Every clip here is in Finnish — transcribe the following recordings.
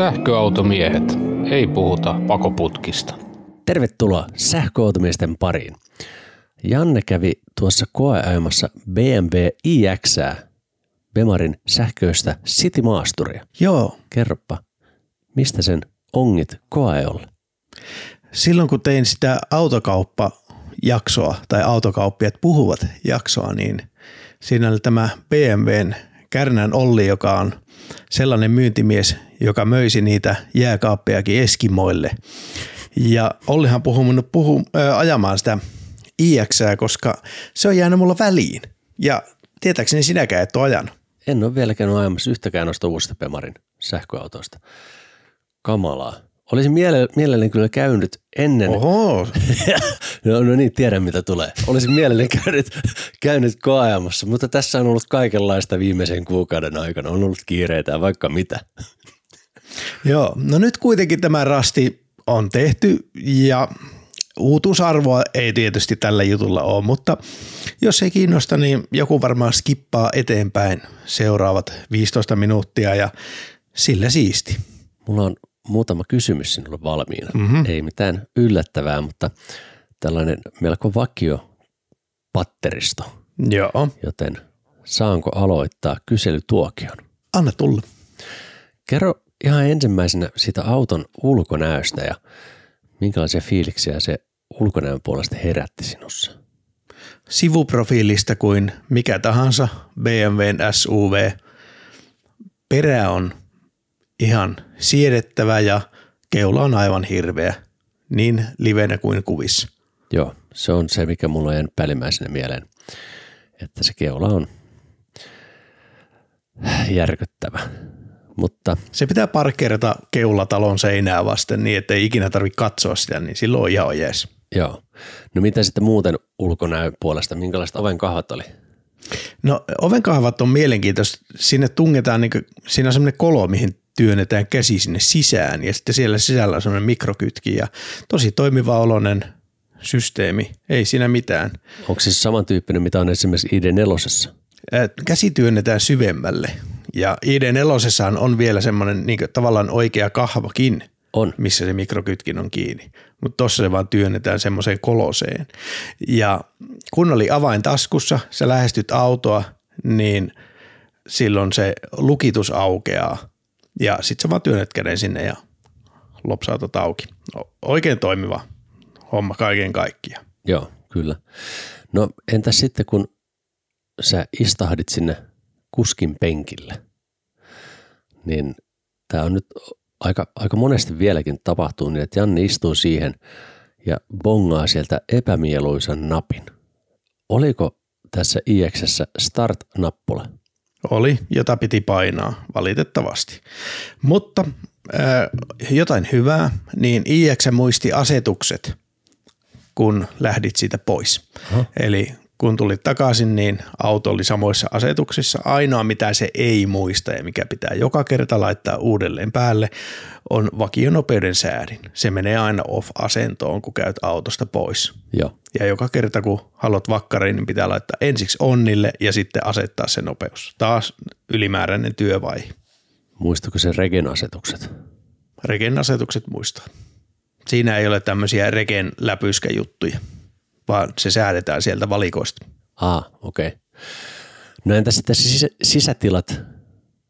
Sähköautomiehet. Ei puhuta pakoputkista. Tervetuloa sähköautomiesten pariin. Janne kävi tuossa koeajamassa BMW iX Bemarin sähköistä City-maasturia. Joo, Kerropa, mistä sen ongit koeajolle? silloin kun tein sitä autokauppa-jaksoa tai autokauppiat puhuvat jaksoa, niin siinä oli tämä BMWn Kärnän Olli, joka on sellainen myyntimies, joka möisi niitä jääkaappejakin Eskimoille. Ja Ollihan puhuu minut puhu, ajamaan sitä iX, koska se on jäänyt mulla väliin. Ja tietääkseni sinäkään et ole ajanut. En ole vielä käynyt ajamassa yhtäkään noista uusista Bemarin sähköautoista. Kamalaa. Olisin miele- mielelläni kyllä käynyt ennen Oho, No, no niin, tiedän mitä tulee. Olisin mielelläni käynyt, käynyt koajamassa, mutta tässä on ollut kaikenlaista viimeisen kuukauden aikana. On ollut kiireitä vaikka mitä. Joo, no nyt kuitenkin tämä rasti on tehty ja uutuusarvoa ei tietysti tällä jutulla ole, mutta jos ei kiinnosta, niin joku varmaan skippaa eteenpäin seuraavat 15 minuuttia ja sillä siisti. Mulla on muutama kysymys sinulle valmiina. Mm-hmm. Ei mitään yllättävää, mutta tällainen melko vakio patteristo, Joo, joten saanko aloittaa kyselytuokion? anna tulla. Kerro ihan ensimmäisenä siitä auton ulkonäöstä ja minkälaisia fiiliksiä se ulkonäön puolesta herätti sinussa. Sivuprofiilista kuin mikä tahansa BMWn SUV. Perä on ihan siedettävä ja keula on aivan hirveä, niin livenä kuin kuvissa. Joo, se on se, mikä mulla on jäänyt päällimmäisenä mieleen, että se keula on järkyttävä. Mutta Se pitää parkkeerata keulatalon seinää vasten niin, että ei ikinä tarvitse katsoa sitä, niin silloin on ihan jees. joo, no mitä sitten muuten ulkonäön puolesta, minkälaiset ovenkahvat oli? No ovenkahvat on mielenkiintoista. Sinne tungetaan, niin siinä on semmoinen kolo, mihin työnnetään käsi sinne sisään ja sitten siellä sisällä on semmoinen mikrokytki ja tosi toimiva oloinen systeemi. Ei siinä mitään. Onko se samantyyppinen, mitä on esimerkiksi ID4? Ää, Käsi työnnetään syvemmälle ja ID4 on vielä semmoinen niin tavallaan oikea kahvakin, On. missä se mikrokytkin on kiinni. Mutta tuossa se vaan työnnetään semmoiseen koloseen. Ja kun oli avain taskussa, sä lähestyt autoa, niin silloin se lukitus aukeaa. Ja sit sä vaan työnnät käden sinne ja lopsautat auki. Oikein toimiva homma kaiken kaikkiaan. Joo, kyllä. No entäs sitten, kun sä istahdit sinne kuskin penkille, niin tämä on nyt aika, aika monesti vieläkin tapahtuu niin, että Janne istuu siihen ja bongaa sieltä epämieluisan napin. Oliko tässä IXssä start-nappula? Oli, jota piti painaa, valitettavasti. Mutta äh, jotain hyvää, niin IX muisti asetukset, kun lähdit siitä pois. Aha. Eli kun tulit takaisin, niin auto oli samoissa asetuksissa. Ainoa, mitä se ei muista ja mikä pitää joka kerta laittaa uudelleen päälle, on vakionopeuden säädin. Se menee aina off-asentoon, kun käyt autosta pois. Joo, Ja joka kerta, kun haluat vakkariin, niin pitää laittaa ensiksi onnille ja sitten asettaa se nopeus. Taas ylimääräinen työvaihe. muistuiko se regen asetukset? Regen asetukset muistaa. Siinä ei ole tämmöisiä regen läpyskäjuttuja, vaan se säädetään sieltä valikoista. Ah, okei. Okay. No entä sitten sisä, sisätilat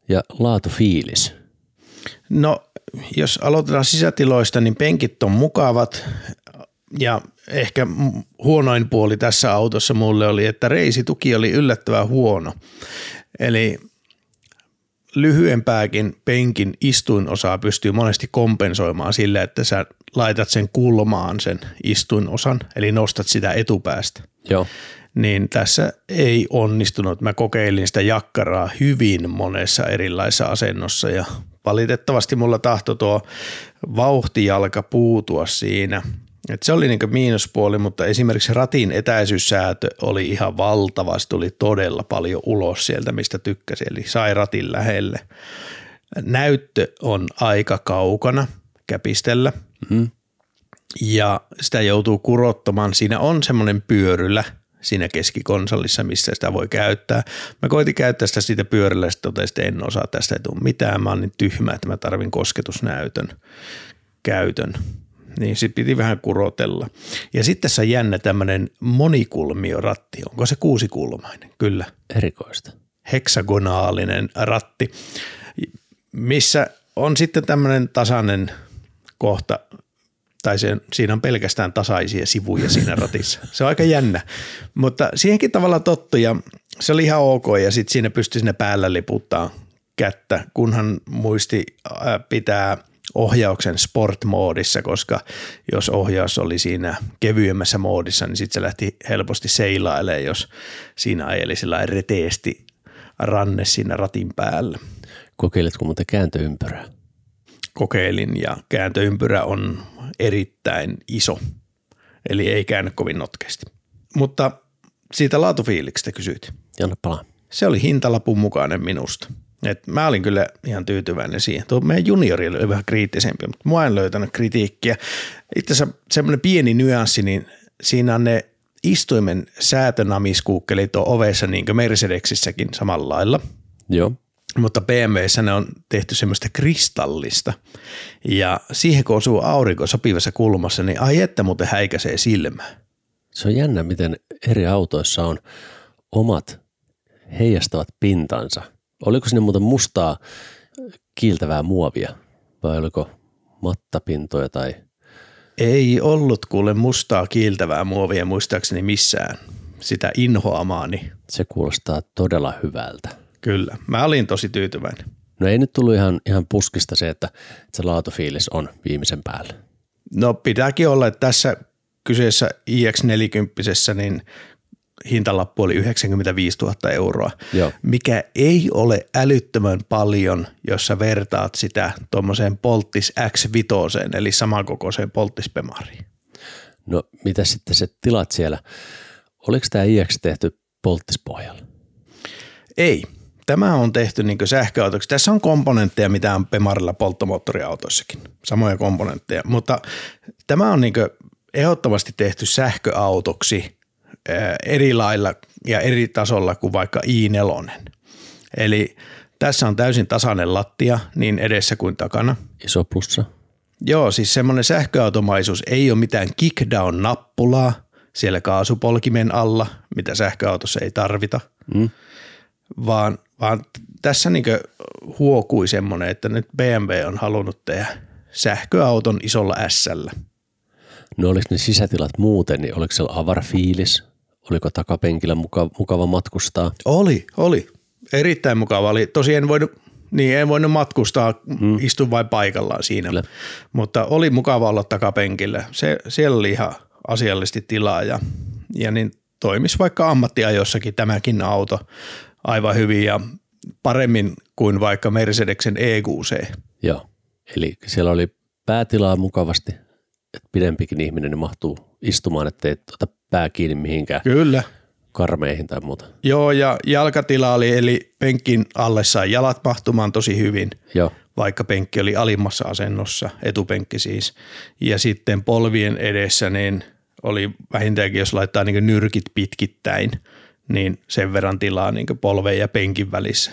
ja laatufiilis? No, jos aloitetaan sisätiloista, niin penkit on mukavat ja ehkä huonoin puoli tässä autossa mulle oli, että reisituki oli yllättävän huono. Eli lyhyempääkin penkin istuinosaa pystyy monesti kompensoimaan sillä, että sä laitat sen kulmaan sen istuinosan, eli nostat sitä etupäästä. Joo, Niin tässä ei onnistunut. Mä kokeilin sitä jakkaraa hyvin monessa erilaisessa asennossa ja valitettavasti mulla tahto tuo vauhtijalka puutua siinä. Et se oli niinku miinuspuoli, mutta esimerkiksi ratin etäisyyssäätö oli ihan valtava. Se tuli todella paljon ulos sieltä, mistä tykkäsi, eli sai ratin lähelle. Näyttö on aika kaukana käpistellä mm. ja sitä joutuu kurottamaan. Siinä on semmoinen pyörylä siinä keskikonsolissa, missä sitä voi käyttää. Mä koitin käyttää sitä siitä pyörällä ja totesin, että en osaa tästä ei tule mitään. Mä oon niin tyhmä, että mä tarvin kosketusnäytön käytön. Niin sit piti vähän kurotella. Ja sitten tässä on jännä tämmöinen monikulmioratti. Onko se kuusikulmainen? Kyllä. Erikoista. Heksagonaalinen ratti, missä on sitten tämmöinen tasainen kohta, tai se, siinä on pelkästään tasaisia sivuja siinä ratissa. Se on aika jännä, mutta siihenkin tavalla tottu ja se oli ihan ok ja sitten siinä pystyi sinne päällä liputtaa kättä, kunhan muisti pitää ohjauksen sport-moodissa, koska jos ohjaus oli siinä kevyemmässä moodissa, niin sitten se lähti helposti seilailemaan, jos siinä ajeli sillä reteesti ranne siinä ratin päällä. Kokeilitko muuten kääntöympyrää? Kokeilin ja kääntöympyrä on erittäin iso, eli ei käänny kovin notkeasti. Mutta siitä laatufiiliksestä kysyit. Janne palaa. Se oli hintalapun mukainen minusta. Et mä olin kyllä ihan tyytyväinen siihen. Tuo meidän juniori oli vähän kriittisempi, mutta mua en löytänyt kritiikkiä. Itse asiassa semmoinen pieni nyanssi, niin siinä on ne istuimen säätönamiskuukkelit on ovessa niin kuin Mercedesissäkin samalla lailla. Joo. Mutta BMWssä ne on tehty semmoista kristallista. Ja siihen kun osuu aurinko sopivassa kulmassa, niin ai että muuten häikäisee silmää. Se on jännä, miten eri autoissa on omat heijastavat pintansa. Oliko sinne muuten mustaa kiiltävää muovia vai oliko mattapintoja tai Ei ollut kuule mustaa kiiltävää muovia muistaakseni missään sitä inhoamaani. se kuulostaa todella hyvältä. Kyllä, mä olin tosi tyytyväinen. No ei nyt tullut ihan, ihan puskista se, että, että se laatufiilis on viimeisen päällä. No pitääkin olla, että tässä kyseessä iX40, niin hintalappu oli 95 000 euroa, Joo. mikä ei ole älyttömän paljon, jos sä vertaat sitä tuommoiseen Polttis X5, eli samankokoiseen Polttispemariin. No mitä sitten se tilat siellä? Oliko tämä iX tehty polttispohjalla? Ei. Tämä on tehty niin sähköautoksi. Tässä on komponentteja, mitä on Pemarilla polttomoottoriautoissakin. Samoja komponentteja, mutta tämä on niin ehdottomasti tehty sähköautoksi ää, eri lailla ja eri tasolla kuin vaikka i4. Eli tässä on täysin tasainen lattia niin edessä kuin takana. Iso plussa. Joo, siis semmoinen sähköautomaisuus ei ole mitään kickdown-nappulaa siellä kaasupolkimen alla, mitä sähköautossa ei tarvita, Mm. Vaan, vaan tässä niin huokui semmoinen, että nyt BMW on halunnut tehdä sähköauton isolla s No oliko ne sisätilat muuten, niin oliko siellä avara fiilis? Oliko takapenkillä mukava, mukava matkustaa? Oli, oli. Erittäin mukava oli. Tosi en voinut, niin en voinut matkustaa, mm. istun vain paikallaan siinä. Kyllä. Mutta oli mukava olla takapenkillä. Se, siellä oli ihan asiallisesti tilaa ja, ja niin toimisi vaikka ammattiajossakin tämäkin auto aivan hyvin ja paremmin kuin vaikka Mercedeksen E EQC. Joo. Eli siellä oli päätilaa mukavasti, että pidempikin ihminen mahtuu istumaan, ettei ota pää kiinni mihinkään Kyllä. karmeihin tai muuta. Joo ja jalkatila oli eli penkin alle sai jalat mahtumaan tosi hyvin. Joo. vaikka penkki oli alimmassa asennossa, etupenkki siis. Ja sitten polvien edessä niin oli vähintäänkin, jos laittaa niin nyrkit pitkittäin, niin sen verran tilaa niin polven ja penkin välissä.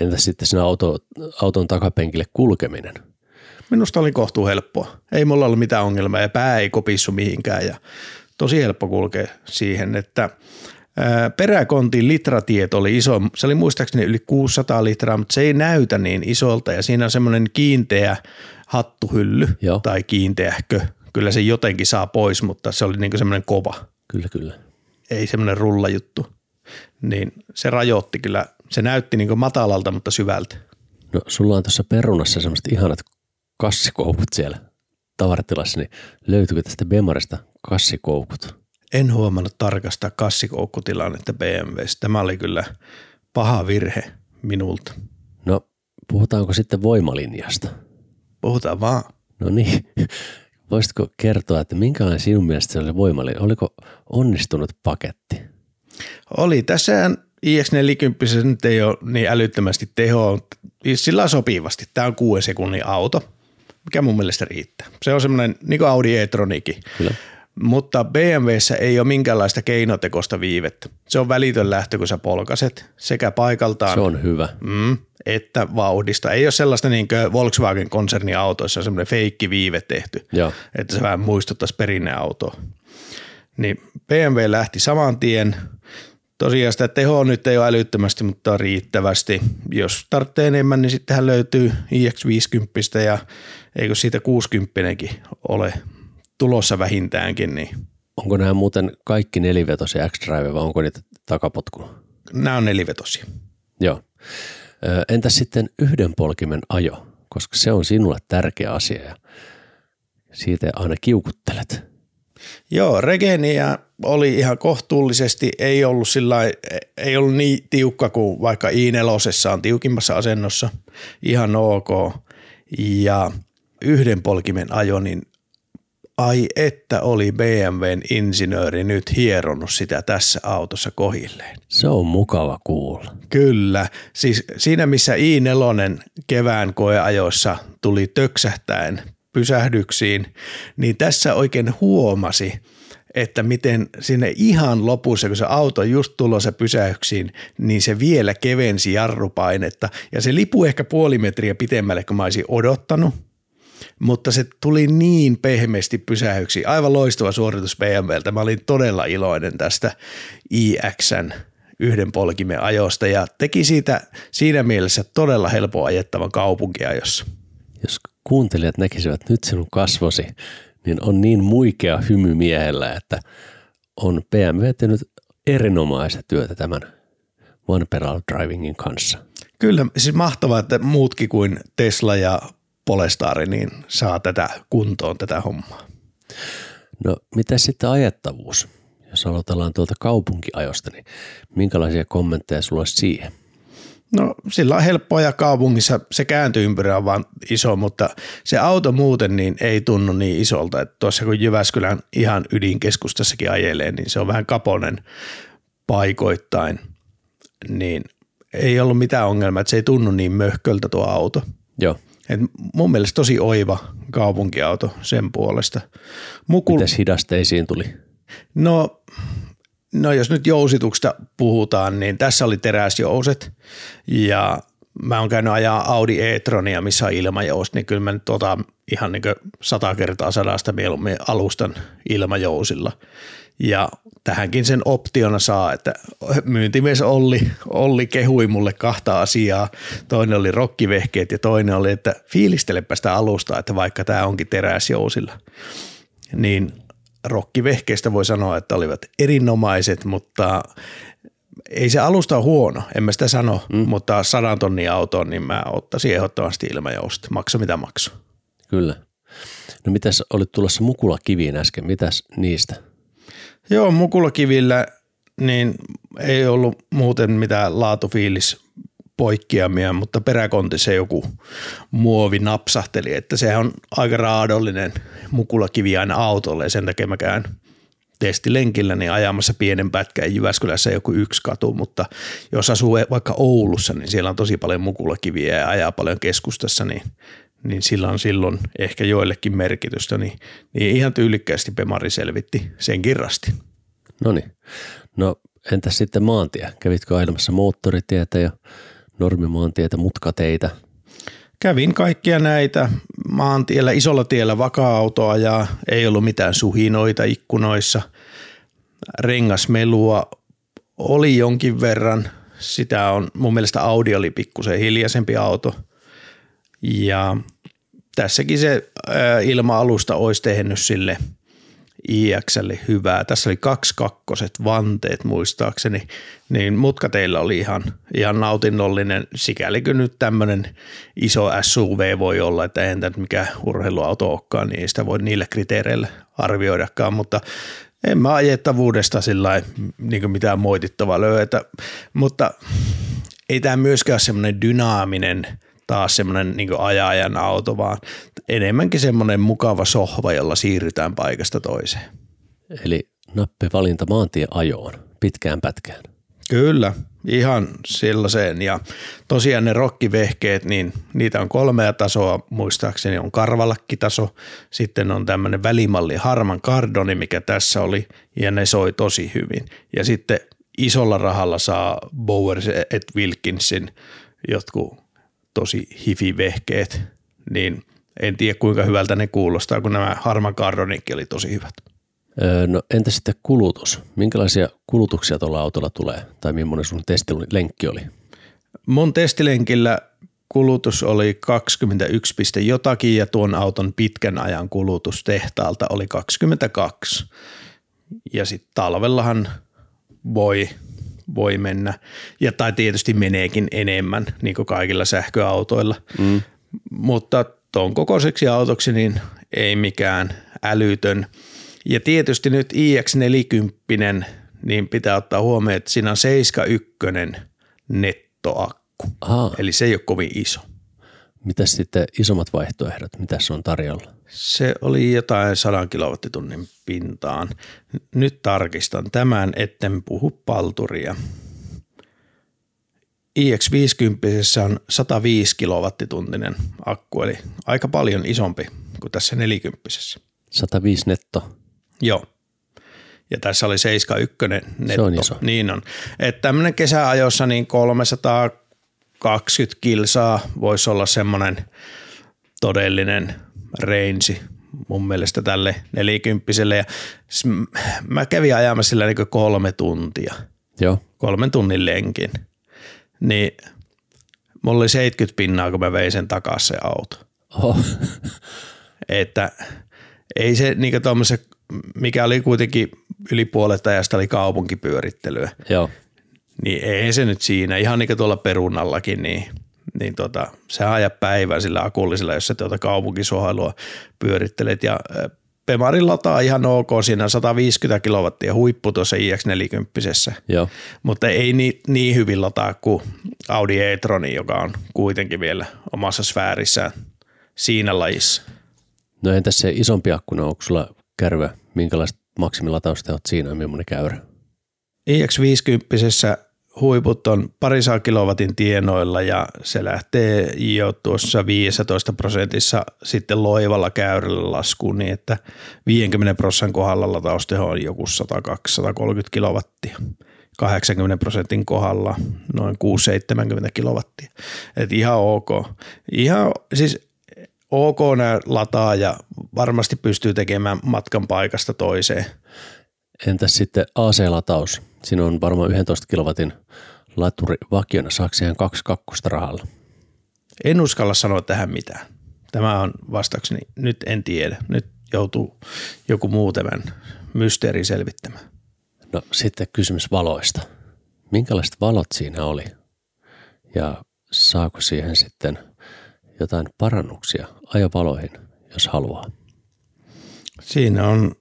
Entäs sitten siinä auto, auton takapenkille kulkeminen? Minusta oli kohtuu helppoa. Ei mulla ollut mitään ongelmaa ja pää ei kopissu mihinkään ja tosi helppo kulkea siihen, että peräkontin litratieto oli iso. Se oli muistaakseni yli 600 litraa, mutta se ei näytä niin isolta ja siinä on semmoinen kiinteä hattuhylly Joo. tai kiinteähkö. Kyllä se jotenkin saa pois, mutta se oli niin semmoinen kova, Kyllä, kyllä. ei semmoinen rullajuttu. Niin se rajoitti kyllä, se näytti niin matalalta, mutta syvältä. No sulla on tuossa perunassa semmoiset ihanat kassikoukut siellä tavaratilassa, niin löytyykö tästä Bemarista kassikoukut? En huomannut tarkastaa kassikoukkutilanetta BMWstä. Tämä oli kyllä paha virhe minulta. No puhutaanko sitten voimalinjasta? Puhutaan vaan. No niin, voisitko kertoa, että minkälainen sinun mielestä se oli voimalinja? Oliko onnistunut paketti? Oli. Tässä iX40 nyt ei ole niin älyttömästi tehoa, mutta sillä on sopivasti. Tämä on 6 sekunnin auto, mikä mun mielestä riittää. Se on semmoinen niin kuin Audi e-tronikin. Kyllä. mutta BMWssä ei ole minkäänlaista keinotekosta viivettä. Se on välitön lähtö, kun sä polkaset sekä paikaltaan. Se on hyvä. Mm, että vauhdista. Ei ole sellaista niin kuin Volkswagen-konsernin autoissa semmoinen feikki viive tehty, Joo. että se vähän muistuttaisi perinneautoa. Niin BMW lähti saman tien. Tosiaan sitä tehoa nyt ei ole älyttömästi, mutta riittävästi. Jos tarvitsee enemmän, niin sittenhän löytyy iX50 ja eikö siitä 60 ole tulossa vähintäänkin. Niin Onko nämä muuten kaikki nelivetosia X-Drive vai onko niitä takapotku? nämä on nelivetosia. Joo. Ö, Entäs sitten yhden polkimen ajo, koska se on sinulle tärkeä asia ja siitä aina kiukuttelet. Joo, Regenia oli ihan kohtuullisesti, ei ollut, sillä ei ollut niin tiukka kuin vaikka i4 on tiukimmassa asennossa, ihan ok. Ja yhden polkimen ajo, niin ai että oli BMWn insinööri nyt hieronut sitä tässä autossa kohilleen. Se on mukava kuulla. Kyllä, siis siinä missä i4 kevään koeajoissa tuli töksähtäen pysähdyksiin, niin tässä oikein huomasi, että miten sinne ihan lopussa, kun se auto just tulossa pysäyksiin, niin se vielä kevensi jarrupainetta ja se lipu ehkä puoli metriä pitemmälle kuin mä olisin odottanut, mutta se tuli niin pehmeästi pysähyksi. Aivan loistava suoritus BMWltä. Mä olin todella iloinen tästä iXn yhden polkimen ajosta ja teki siitä siinä mielessä todella helppo ajettavan kaupunkiajossa. Jos kuuntelijat näkisivät nyt sinun kasvosi, niin on niin muikea hymy miehellä, että on BMW tehnyt erinomaista työtä tämän One Pedal Drivingin kanssa. Kyllä, siis mahtavaa, että muutkin kuin Tesla ja Polestar niin saa tätä kuntoon tätä hommaa. No mitä sitten ajettavuus? Jos aloitellaan tuolta kaupunkiajosta, niin minkälaisia kommentteja sulla olisi siihen? No sillä on helppo ajaa kaupungissa, se kääntyympyrä on vaan iso, mutta se auto muuten niin ei tunnu niin isolta. Että tuossa kun Jyväskylän ihan ydinkeskustassakin ajelee, niin se on vähän kaponen paikoittain, niin ei ollut mitään ongelmaa, että se ei tunnu niin möhköltä tuo auto. Joo. Et mun mielestä tosi oiva kaupunkiauto sen puolesta. Mukul, Mitäs hidasteisiin tuli? No, no jos nyt jousituksesta puhutaan, niin tässä oli teräsjouset ja mä oon käynyt ajaa Audi e-tronia, missä on ilmajous, niin kyllä mä nyt otan ihan niin sata kertaa sadasta mieluummin alustan ilmajousilla. Ja tähänkin sen optiona saa, että myyntimies Olli, Olli kehui mulle kahta asiaa. Toinen oli rokkivehkeet ja toinen oli, että fiilistelepä sitä alustaa, että vaikka tämä onkin teräsjousilla. Niin rokkivehkeistä voi sanoa, että olivat erinomaiset, mutta ei se alusta ole huono, en mä sitä sano, mm. mutta sadan tonnin autoon, niin mä ottaisin ehdottomasti ilmajousta, maksa mitä maksaa. Kyllä. No mitäs olit tulossa Mukula kiviin äsken, mitäs niistä? Joo, mukulakivillä niin ei ollut muuten mitään laatufiilis poikkeamia, mutta peräkontissa joku muovi napsahteli, että se on aika raadollinen mukulakivi aina autolle ja sen takia mä käyn testilenkillä niin ajamassa pienen pätkän Jyväskylässä joku yksi katu, mutta jos asuu vaikka Oulussa, niin siellä on tosi paljon mukulakiviä ja ajaa paljon keskustassa, niin, niin sillä on silloin ehkä joillekin merkitystä, niin, niin ihan tyylikkäästi Pemari selvitti senkin rasti. No niin. No entäs sitten maantie? Kävitkö ailemassa moottoritietä ja normimaantietä, mutkateitä? Kävin kaikkia näitä maantiellä, isolla tiellä vaka-autoa ja ei ollut mitään suhinoita ikkunoissa. Rengasmelua oli jonkin verran. Sitä on, mun mielestä Audi oli pikkusen hiljaisempi auto. Ja tässäkin se ilma-alusta olisi tehnyt sille – IXlle hyvää. Tässä oli kaksi kakkoset vanteet muistaakseni, niin mutka teillä oli ihan, ihan nautinnollinen. Sikäli kun nyt tämmöinen iso SUV voi olla, että entä nyt mikä urheiluauto olekaan, niin ei sitä voi niillä kriteereillä arvioidakaan, mutta en mä ajettavuudesta sillä niin mitään moitittavaa löydetä, mutta ei tämä myöskään ole semmoinen dynaaminen – taas semmoinen niin ajajan auto, vaan enemmänkin semmoinen mukava sohva, jolla siirrytään paikasta toiseen. Eli nappivalinta maantie ajoon, pitkään pätkään. Kyllä, ihan sellaiseen. Ja tosiaan ne rokkivehkeet, niin niitä on kolmea tasoa. Muistaakseni on karvalakkitaso, sitten on tämmöinen välimalli Harman Kardoni, mikä tässä oli, ja ne soi tosi hyvin. Ja sitten isolla rahalla saa Bowers et Wilkinsin jotkut tosi hifi-vehkeet, niin en tiedä kuinka hyvältä ne kuulostaa, kun nämä Harman Kardonikin oli tosi hyvät. Öö, no entä sitten kulutus? Minkälaisia kulutuksia tuolla autolla tulee? Tai millainen sun testilenkki oli? Mun testilenkillä kulutus oli 21, jotakin ja tuon auton pitkän ajan kulutus tehtaalta oli 22. Ja sitten talvellahan voi, voi mennä, ja tai tietysti meneekin enemmän, niin kuin kaikilla sähköautoilla. Mm. Mutta tuon kokoiseksi autoksi niin ei mikään älytön – ja tietysti nyt iX40, niin pitää ottaa huomioon, että siinä on 71 nettoakku. Aha. Eli se ei ole kovin iso. Mitä sitten isommat vaihtoehdot, mitä se on tarjolla? Se oli jotain 100 kilowattitunnin pintaan. Nyt tarkistan tämän, etten puhu palturia. iX50 on 105 kilowattituntinen akku, eli aika paljon isompi kuin tässä 40. 105 netto. Joo. Ja tässä oli 71 netto. Se on iso. Niin on. Että tämmöinen kesäajossa niin 320 kilsaa voisi olla semmoinen todellinen range mun mielestä tälle nelikymppiselle. Ja mä kävin ajamassa sillä niin kolme tuntia. Joo. Kolmen tunnin lenkin. Niin mulla oli 70 pinnaa, kun mä vein sen takaisin se auto. Oh. Että ei se niin tuommoisen mikä oli kuitenkin yli puolet ajasta oli kaupunkipyörittelyä. Joo. Niin ei se nyt siinä, ihan niin kuin tuolla perunallakin, niin, niin tota, se aja päivän sillä akullisella, jos sä tuota kaupunkisohailua pyörittelet. Ja Pemarin lataa ihan ok, siinä on 150 kilowattia huippu tuossa iX40. Joo. Mutta ei niin, niin hyvin lataa kuin Audi e-troni, joka on kuitenkin vielä omassa sfäärissään siinä lajissa. No entäs se isompi akkuna, onko sulla kärryä, minkälaiset maksimilatausteot siinä ja millainen käyrä? iX50 huiput on parisaa kilowatin tienoilla ja se lähtee jo tuossa 15 prosentissa sitten loivalla käyrällä laskuun niin, että 50 prosentin kohdalla latausteho on joku 102-130 kilowattia. 80 prosentin kohdalla noin 6-70 kilowattia. Et ihan ok. Ihan, siis ok lataa ja varmasti pystyy tekemään matkan paikasta toiseen. Entäs sitten AC-lataus? Siinä on varmaan 11 kilowatin laturi vakiona. Saako siihen kaksi kakkosta rahalla? En uskalla sanoa tähän mitään. Tämä on vastaukseni. Nyt en tiedä. Nyt joutuu joku muu tämän mysteeri selvittämään. No sitten kysymys valoista. Minkälaiset valot siinä oli? Ja saako siihen sitten jotain parannuksia ajovaloihin, jos haluaa? Siinä on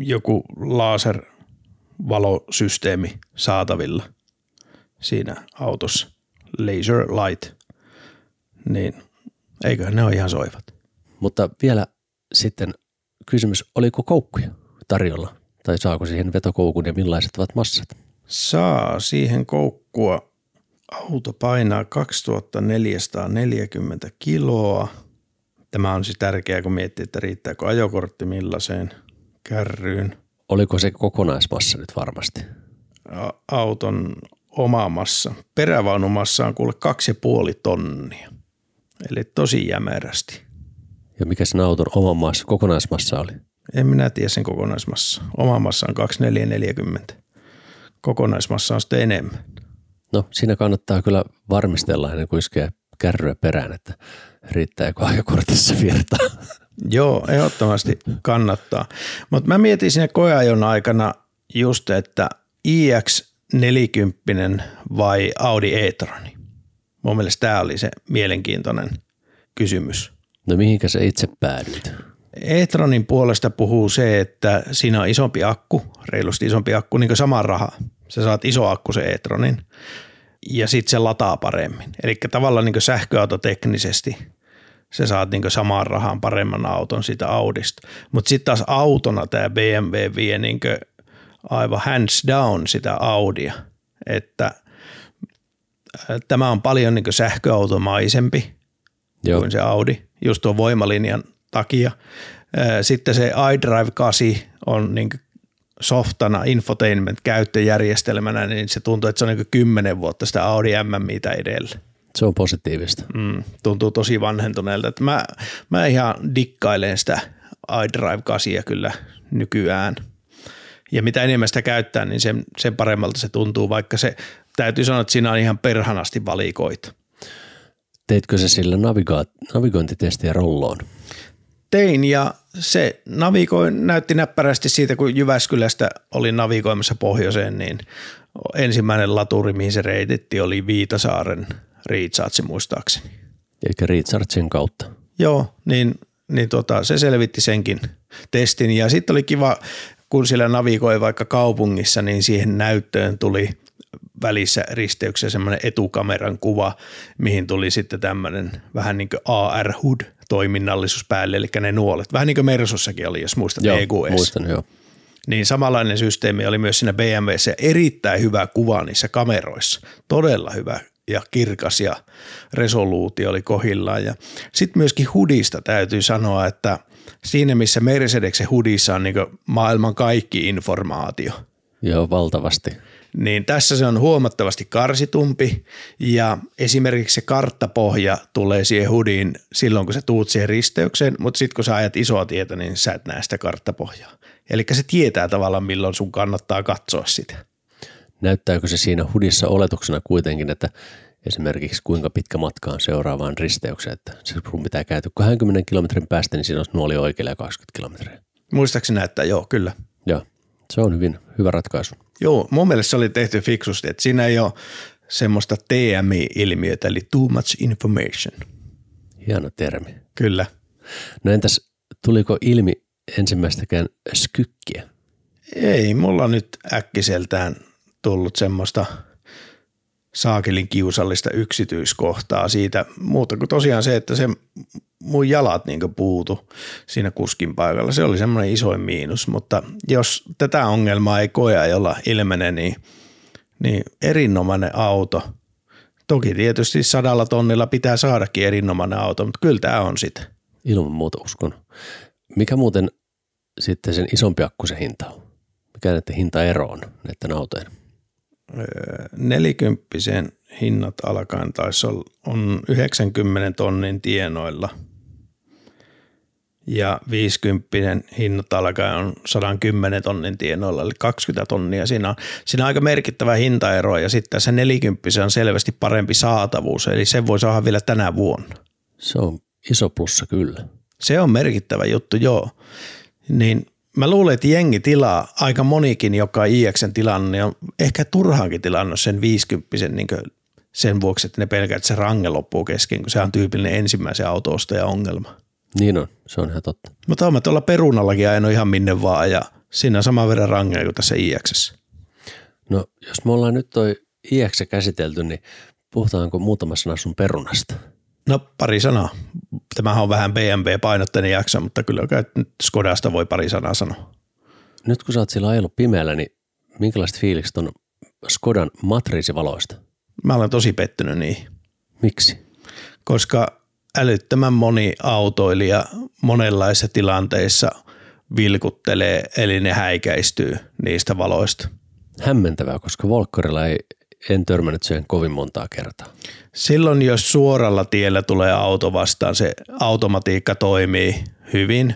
joku laservalosysteemi saatavilla siinä autossa, laser light, niin eiköhän ne ole ihan soivat. Mutta vielä sitten kysymys, oliko koukkuja tarjolla tai saako siihen vetokoukun ja millaiset ovat massat? Saa siihen koukkua. Auto painaa 2440 kiloa – Tämä on siis tärkeää, kun miettii, että riittääkö ajokortti millaiseen kärryyn. Oliko se kokonaismassa nyt varmasti? Auton oma massa. Perävaunumassa on kuule kaksi ja puoli tonnia. Eli tosi jämerästi. Ja mikä sen auton oma massa, kokonaismassa oli? En minä tiedä sen kokonaismassa. Oma massa on 2440. Kokonaismassa on sitten enemmän. No siinä kannattaa kyllä varmistella ennen kuin iskee kärryä perään, että riittääkö ajokortissa virtaa. Joo, ehdottomasti kannattaa. Mutta mä mietin sinne koeajon aikana just, että iX40 vai Audi e-troni. Mun mielestä tämä oli se mielenkiintoinen kysymys. No mihinkä sä itse päädyit? E-tronin puolesta puhuu se, että siinä on isompi akku, reilusti isompi akku, niin kuin sama raha. Sä saat iso akku se e-tronin ja sitten se lataa paremmin. Eli tavallaan niin sähköauto teknisesti sä saat niin samaan rahaan paremman auton sitä Audista. Mutta sitten taas autona tämä BMW vie niin aivan hands down sitä Audia. että tämä on paljon niin sähköautomaisempi Joo. kuin se Audi, just tuon voimalinjan takia. Sitten se iDrive 8 on niin softana infotainment-käyttöjärjestelmänä, niin se tuntuu, että se on niin kymmenen vuotta sitä Audi M-mitä edellä. Se on positiivista. Mm, tuntuu tosi vanhentuneelta. Että mä, mä ihan dikkailen sitä iDrive 8 kyllä nykyään. Ja mitä enemmän sitä käyttää, niin sen, sen paremmalta se tuntuu, vaikka se täytyy sanoa, että siinä on ihan perhanasti valikoita. Teitkö se sillä naviga- navigointitestiä rolloon? Tein ja se navigoi, näytti näppärästi siitä, kun Jyväskylästä oli navigoimassa pohjoiseen, niin ensimmäinen laturi, mihin se reititti, oli Viitasaaren Riitsatsi muistaakseni. Eikä Riitsartsin kautta. Joo, niin, niin tota, se selvitti senkin testin ja sitten oli kiva, kun siellä navigoi vaikka kaupungissa, niin siihen näyttöön tuli välissä risteyksessä semmoinen etukameran kuva, mihin tuli sitten tämmöinen vähän niin kuin AR HUD toiminnallisuus päälle, eli ne nuolet. Vähän niin kuin Mersussakin oli, jos muistat joo, EQS. muistan, joo. Niin samanlainen systeemi oli myös siinä BMWssä erittäin hyvä kuva niissä kameroissa. Todella hyvä ja kirkas ja resoluutio oli kohillaan. Ja sitten myöskin hudista täytyy sanoa, että siinä missä Mercedeksen hudissa on niin maailman kaikki informaatio. Joo, valtavasti niin tässä se on huomattavasti karsitumpi ja esimerkiksi se karttapohja tulee siihen hudiin silloin, kun sä tuut siihen risteykseen, mutta sitten kun sä ajat isoa tietä, niin sä et näe sitä karttapohjaa. Eli se tietää tavallaan, milloin sun kannattaa katsoa sitä. Näyttääkö se siinä hudissa oletuksena kuitenkin, että esimerkiksi kuinka pitkä matka on seuraavaan risteykseen, että sun pitää käytä 20 kilometrin päästä, niin siinä on nuoli oikealle ja 20 kilometriä. Muistaakseni näyttää, joo, kyllä. Joo, se on hyvin hyvä ratkaisu. Joo, mun mielestä se oli tehty fiksusti, että siinä ei ole semmoista TMI-ilmiötä, eli too much information. Hieno termi. Kyllä. No entäs, tuliko ilmi ensimmäistäkään skykkiä? Ei, mulla nyt äkkiseltään tullut semmoista saakelin kiusallista yksityiskohtaa siitä, muuta kuin tosiaan se, että se mun jalat niin puutu siinä kuskin paikalla. Se oli semmoinen isoin miinus, mutta jos tätä ongelmaa ei koea jolla ilmene, niin, niin erinomainen auto. Toki tietysti sadalla tonnilla pitää saadakin erinomainen auto, mutta kyllä tämä on sitä. Ilman muuta uskon. Mikä muuten sitten sen isompi akkusen hinta on? Mikä näiden hintaero on näiden autojen? Nelikymppisen hinnat alkaen taisi olla, on 90 tonnin tienoilla – ja 50 hinnat alkaen on 110 tonnin tienoilla, eli 20 tonnia. Siinä on, siinä on aika merkittävä hintaero ja sitten tässä 40 on selvästi parempi saatavuus, eli sen voi saada vielä tänä vuonna. Se on iso plussa kyllä. Se on merkittävä juttu, joo. Niin mä luulen, että jengi tilaa, aika monikin, joka on IXn tilannut, niin on ehkä turhaankin tilannut sen 50 niin sen vuoksi, että ne pelkää, että se range loppuu kesken, kun se on tyypillinen ensimmäisen autoostajan ongelma. Niin on, se on ihan totta. Mutta on tuolla perunallakin ajanut ihan minne vaan ja siinä on saman verran rangeja kuin tässä IX. No jos me ollaan nyt toi IX käsitelty, niin puhutaanko muutama sana sun perunasta? No pari sanaa. Tämähän on vähän BMW-painotteinen jakso, mutta kyllä nyt Skodasta voi pari sanaa sanoa. Nyt kun sä oot sillä ajellut pimeällä, niin minkälaiset fiilikset on Skodan matriisivaloista? Mä olen tosi pettynyt niihin. Miksi? Koska älyttömän moni autoilija monenlaisissa tilanteissa vilkuttelee, eli ne häikäistyy niistä valoista. Hämmentävää, koska Volkkarilla ei, en törmännyt siihen kovin montaa kertaa. Silloin, jos suoralla tiellä tulee auto vastaan, se automatiikka toimii hyvin,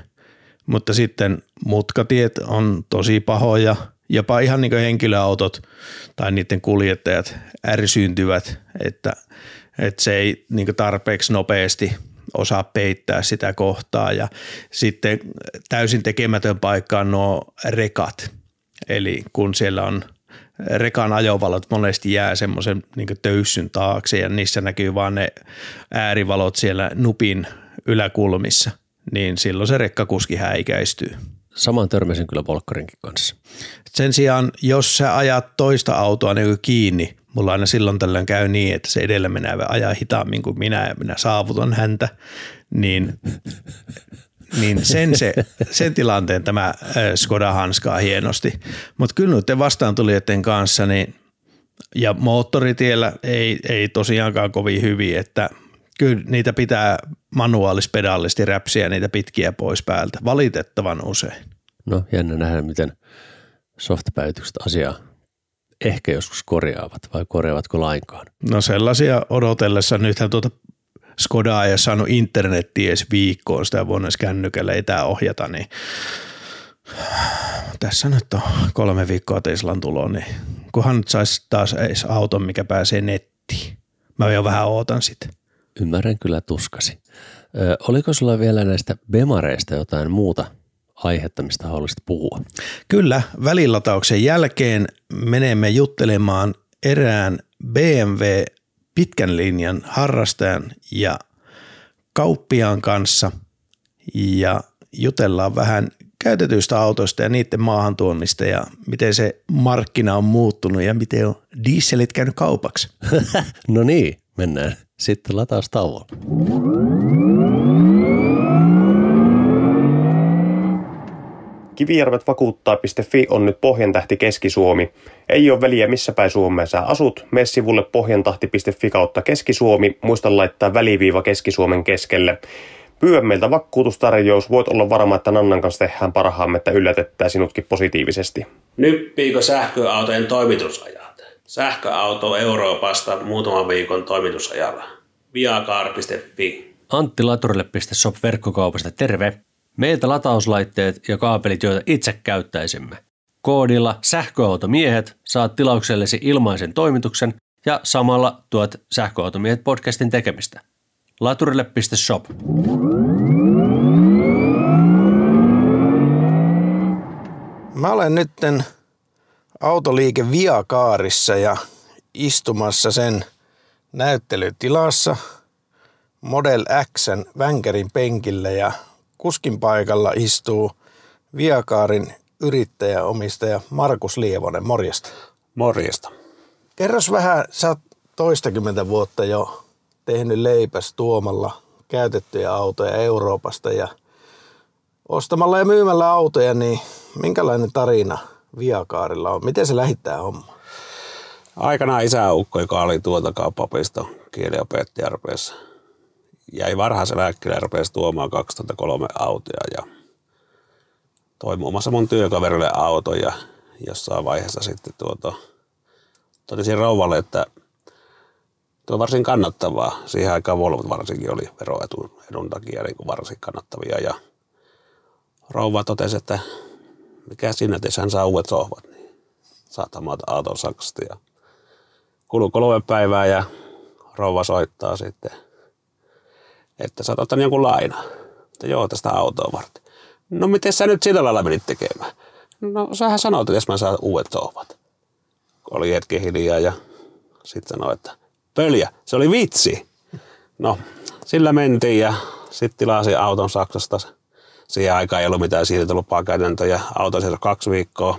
mutta sitten mutkatiet on tosi pahoja, jopa ihan niin kuin henkilöautot tai niiden kuljettajat ärsyyntyvät, että – että se ei niin tarpeeksi nopeasti osaa peittää sitä kohtaa ja sitten täysin tekemätön paikka on nuo rekat. Eli kun siellä on rekan ajovalot monesti jää semmoisen niin töyssyn taakse ja niissä näkyy vaan ne äärivalot siellä nupin yläkulmissa, niin silloin se rekkakuski häikäistyy. Saman törmäsin kyllä Volkkarinkin kanssa. Sen sijaan, jos sä ajat toista autoa niin kiinni, mulla aina silloin tällöin käy niin, että se edellä menevä ajaa hitaammin kuin minä ja minä saavutan häntä, niin, niin sen, se, sen tilanteen tämä Skoda hanskaa hienosti. Mutta kyllä nyt vastaan tulijoiden kanssa, niin Ja moottoritiellä ei, ei tosiaankaan kovin hyvin, että kyllä niitä pitää manuaalispedaallisti räpsiä niitä pitkiä pois päältä, valitettavan usein. No jännä nähdä, miten softpäytykset asiaa ehkä joskus korjaavat vai korjaavatko lainkaan. No sellaisia odotellessa, nythän tuota Skodaa ei ole saanut internettiä edes viikkoon, sitä vuonna kännykällä etäohjata, niin tässä nyt on kolme viikkoa Teslan tulo, niin kunhan nyt saisi taas edes auton, mikä pääsee nettiin. Mä jo vähän ootan sitä. Ymmärrän kyllä tuskasi. Ö, oliko sulla vielä näistä Bemareista jotain muuta aihetta, mistä haluaisit puhua? Kyllä, välilatauksen jälkeen menemme juttelemaan erään BMW pitkän linjan harrastajan ja kauppiaan kanssa ja jutellaan vähän käytetyistä autoista ja niiden maahantuonnista ja miten se markkina on muuttunut ja miten on dieselit käynyt kaupaksi. no niin, mennään sitten lataustauolla. Kivijärvet vakuuttaa.fi on nyt Pohjantähti Keski-Suomi. Ei ole väliä missä päin Suomea sä asut. Mene sivulle pohjantahti.fi kautta Keski-Suomi. Muista laittaa väliviiva Keski-Suomen keskelle. Pyydä meiltä vakuutustarjous. Voit olla varma, että Nannan kanssa tehdään parhaamme, että yllätettää sinutkin positiivisesti. Nyppiikö sähköautojen toimitusajat? Sähköauto Euroopasta muutaman viikon toimitusajalla. Viacar.fi Anttilaturille.shop verkkokaupasta terve! Meiltä latauslaitteet ja kaapelit, joita itse käyttäisimme. Koodilla sähköautomiehet saat tilauksellesi ilmaisen toimituksen ja samalla tuot sähköautomiehet podcastin tekemistä. Laturille.shop. Mä olen nytten autoliike Viakaarissa ja istumassa sen näyttelytilassa Model Xn vänkärin penkillä ja kuskin paikalla istuu Viakaarin yrittäjäomistaja Markus Lievonen. Morjesta. Morjesta. Kerros vähän, sä oot toistakymmentä vuotta jo tehnyt leipäs tuomalla käytettyjä autoja Euroopasta ja ostamalla ja myymällä autoja, niin minkälainen tarina Viakaarilla on? Miten se lähittää homma? Aikanaan isäukko, joka oli tuota kauppapiston kieliopettaja, rupesi, jäi varhaisen lääkkeelle ja rupesi tuomaan 2003 autoja ja toi muun muassa mun työkaverille auto ja jossain vaiheessa sitten tuota, totesin rouvalle, että tuo on varsin kannattavaa. Siihen aikaan Volvo varsinkin oli veroedun takia niin kuin varsin kannattavia ja rouva totesi, että mikä sinne, että hän saa uudet sohvat, niin saat maata auton Saksasta. Ja kului kolme päivää ja rouva soittaa sitten, että sä oot jonkun laina. Että joo, tästä autoa varten. No miten sä nyt sillä lailla menit tekemään? No sähän sanoit, että jos mä saan uudet sohvat. Oli hetki hiljaa ja sitten sanoi, että pöljä, se oli vitsi. No, sillä mentiin ja sitten tilasin auton Saksasta. Siihen aikaan ei ollut mitään siirtolupaa käytäntöjä. Auto seisoi kaksi viikkoa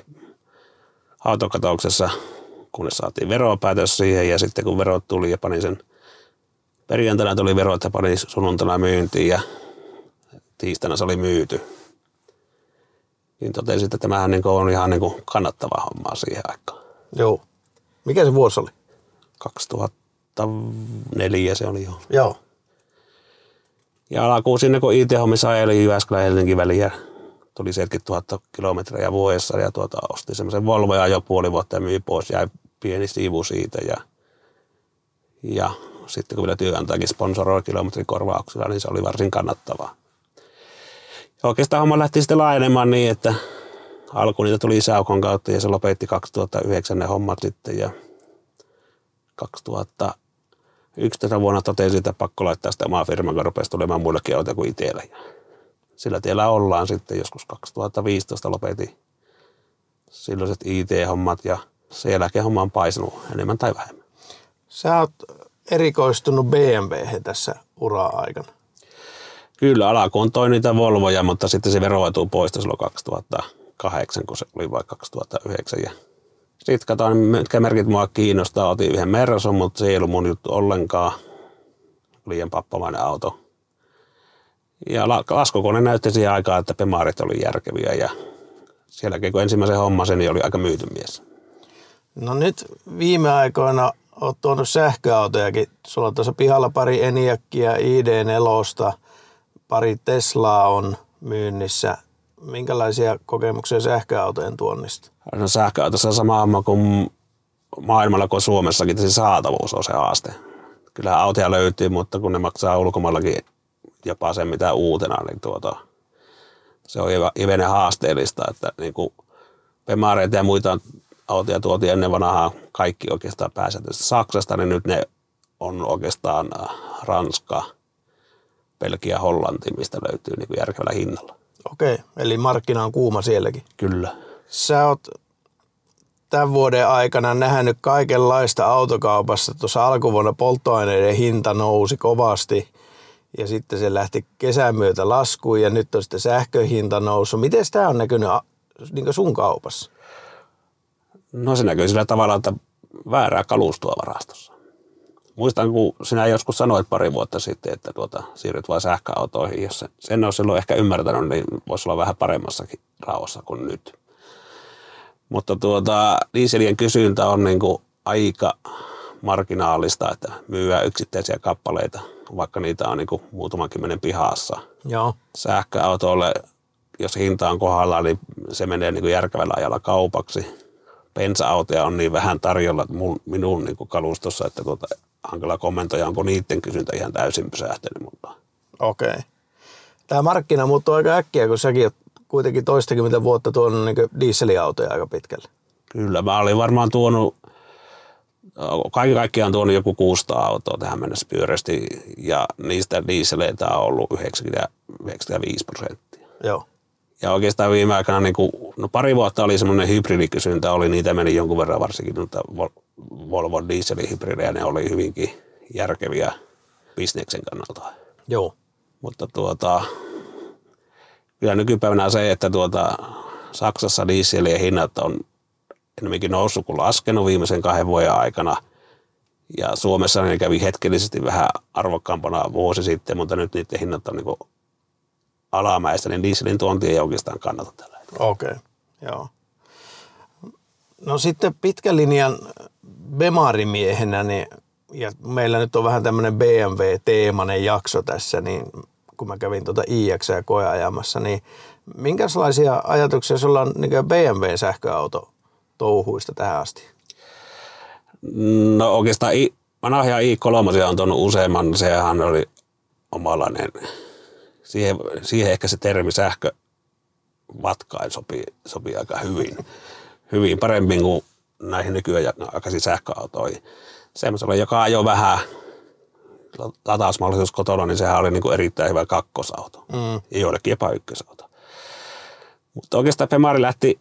autokatauksessa, kunnes saatiin veropäätös siihen ja sitten kun verot tuli ja panin sen perjantaina tuli verot ja panin sunnuntaina myyntiin ja tiistaina se oli myyty. Niin totesin, että tämähän niin on ihan niin kannattava homma siihen aikaan. Joo. Mikä se vuosi oli? 2004 se oli jo. Joo. Ja alkuun sinne, kun IT-hommissa ajeli Jyväskylän Helsingin väliä, tuli 70 000 kilometriä vuodessa ja tuota, osti semmoisen Volvo ja jo puoli vuotta ja myi pois, jäi pieni siivu siitä ja, ja sitten kun vielä työnantajakin sponsoroi kilometrikorvauksilla, niin se oli varsin kannattavaa. Ja oikeastaan homma lähti sitten laajenemaan niin, että alku niitä tuli isäukon kautta ja se lopetti 2009 ne hommat sitten ja 2011 vuonna totesin, että pakko laittaa sitä omaa firmaa, kun rupesi tulemaan muillekin autoja kuin itsellä. Ja sillä tiellä ollaan sitten joskus 2015 lopetin silloiset IT-hommat ja sen jälkeen homma on paisunut enemmän tai vähemmän. Sä oot erikoistunut BMW tässä ura-aikana. Kyllä, alkuun toi niitä Volvoja, mutta sitten se veroetu poistui silloin 2008, kun se oli vaikka 2009. Ja sitten katsoin, mitkä merkit mua kiinnostaa. Otin yhden Mersun, mutta se ei ollut mun juttu ollenkaan. Liian pappamainen auto. Ja laskukone näytti siihen aikaan, että pemarit oli järkeviä ja sielläkin kun ensimmäisen hommasen, niin oli aika myyty mies. No nyt viime aikoina olet tuonut sähköautojakin. Sulla on tuossa pihalla pari Eniakkia, ID4, pari Teslaa on myynnissä. Minkälaisia kokemuksia sähköautojen tuonnista? No sähköautossa on sama homma kuin maailmalla kuin Suomessakin, se saatavuus on se haaste. Kyllä autoja löytyy, mutta kun ne maksaa ulkomaillakin jopa sen mitä uutena, niin tuota, se on hivenen haasteellista, että niin kuin Pemareita ja muita autoja tuotiin ennen vanhaa kaikki oikeastaan pääsääntöisesti Saksasta, niin nyt ne on oikeastaan äh, Ranska, Belgia, Hollanti, mistä löytyy niin kuin järkevällä hinnalla. Okei, eli markkina on kuuma sielläkin. Kyllä. Sä oot tämän vuoden aikana nähnyt kaikenlaista autokaupassa. Tuossa alkuvuonna polttoaineiden hinta nousi kovasti ja sitten se lähti kesän myötä laskuun ja nyt on sitten sähköhinta noussut. Miten tämä on näkynyt niin sun kaupassa? No se näkyy sillä tavalla, että väärää kalustoa varastossa. Muistan, kun sinä joskus sanoit pari vuotta sitten, että tuota, siirryt vain sähköautoihin. Jos sen, olisi silloin ehkä ymmärtänyt, niin voisi olla vähän paremmassakin rauhassa kuin nyt. Mutta tuota, dieselien kysyntä on niin kuin aika marginaalista, että myyä yksittäisiä kappaleita, vaikka niitä on niin kuin muutaman kymmenen pihassa. Joo. Sähköautoille, jos hinta on kohdalla, niin se menee niin kuin järkevällä ajalla kaupaksi. Bensa-autoja on niin vähän tarjolla mun, minun niin kuin kalustossa, että tuota, hankala kommentoida, onko niiden kysyntä ihan täysin pysähtynyt. Mutta... Okei. Okay. Tämä markkina muuttuu aika äkkiä, kun säkin olet kuitenkin toistakymmentä vuotta tuonut niin dieseliautoja aika pitkälle. Kyllä, mä olin varmaan tuonut, kaikki kaikkiaan tuonut joku 600 autoa tähän mennessä pyörästi ja niistä dieseleitä on ollut 90, 95 prosenttia. Joo. Ja oikeastaan viime aikana, niin kuin, no pari vuotta oli semmoinen hybridikysyntä, oli niitä meni jonkun verran varsinkin noita Volvo dieselihybridejä, ne oli hyvinkin järkeviä bisneksen kannalta. Joo. Mutta tuota, kyllä nykypäivänä se, että tuota, Saksassa dieselien hinnat on enemmänkin noussut kuin laskenut viimeisen kahden vuoden aikana. Ja Suomessa ne kävi hetkellisesti vähän arvokkaampana vuosi sitten, mutta nyt niiden hinnat on niin alamäistä, niin dieselin tuonti ei oikeastaan kannata tällä hetkellä. Okei, okay. joo. No sitten pitkän linjan Bemarimiehenä, niin, ja meillä nyt on vähän tämmöinen BMW-teemainen jakso tässä, niin kun mä kävin tuota IX koeajamassa, niin minkälaisia ajatuksia sulla on niin BMW-sähköauto touhuista tähän asti? No oikeastaan I, vanha i3 on tuonut useamman, sehän oli omalainen, siihen, siihen ehkä se termi sähkö vatkain sopii, sopii aika hyvin, hyvin paremmin kuin näihin nykyään aikaisiin sähköautoihin. Semmoisella, joka ajoi vähän latausmahdollisuus kotona, niin sehän oli niin kuin erittäin hyvä kakkosauto mm. ja joillekin jopa ykkösauto. Mutta oikeastaan Femari lähti,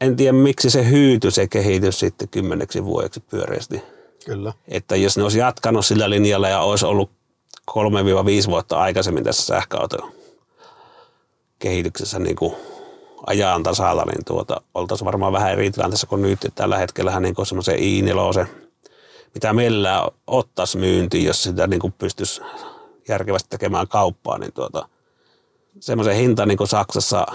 en tiedä miksi se hyytyi se kehitys sitten kymmeneksi vuodeksi pyöreästi. Kyllä. Että jos ne olisi jatkanut sillä linjalla ja olisi ollut 3-5 vuotta aikaisemmin tässä sähköauto kehityksessä niin kuin ajan tasalla, niin tuota, oltaisiin varmaan vähän eri tilanteessa kuin nyt. Tällä hetkellä niin semmoisen i4, mitä meillä ottaisi myyntiin, jos sitä niin kuin pystyisi järkevästi tekemään kauppaa, niin tuota, semmoisen hinta niin kuin Saksassa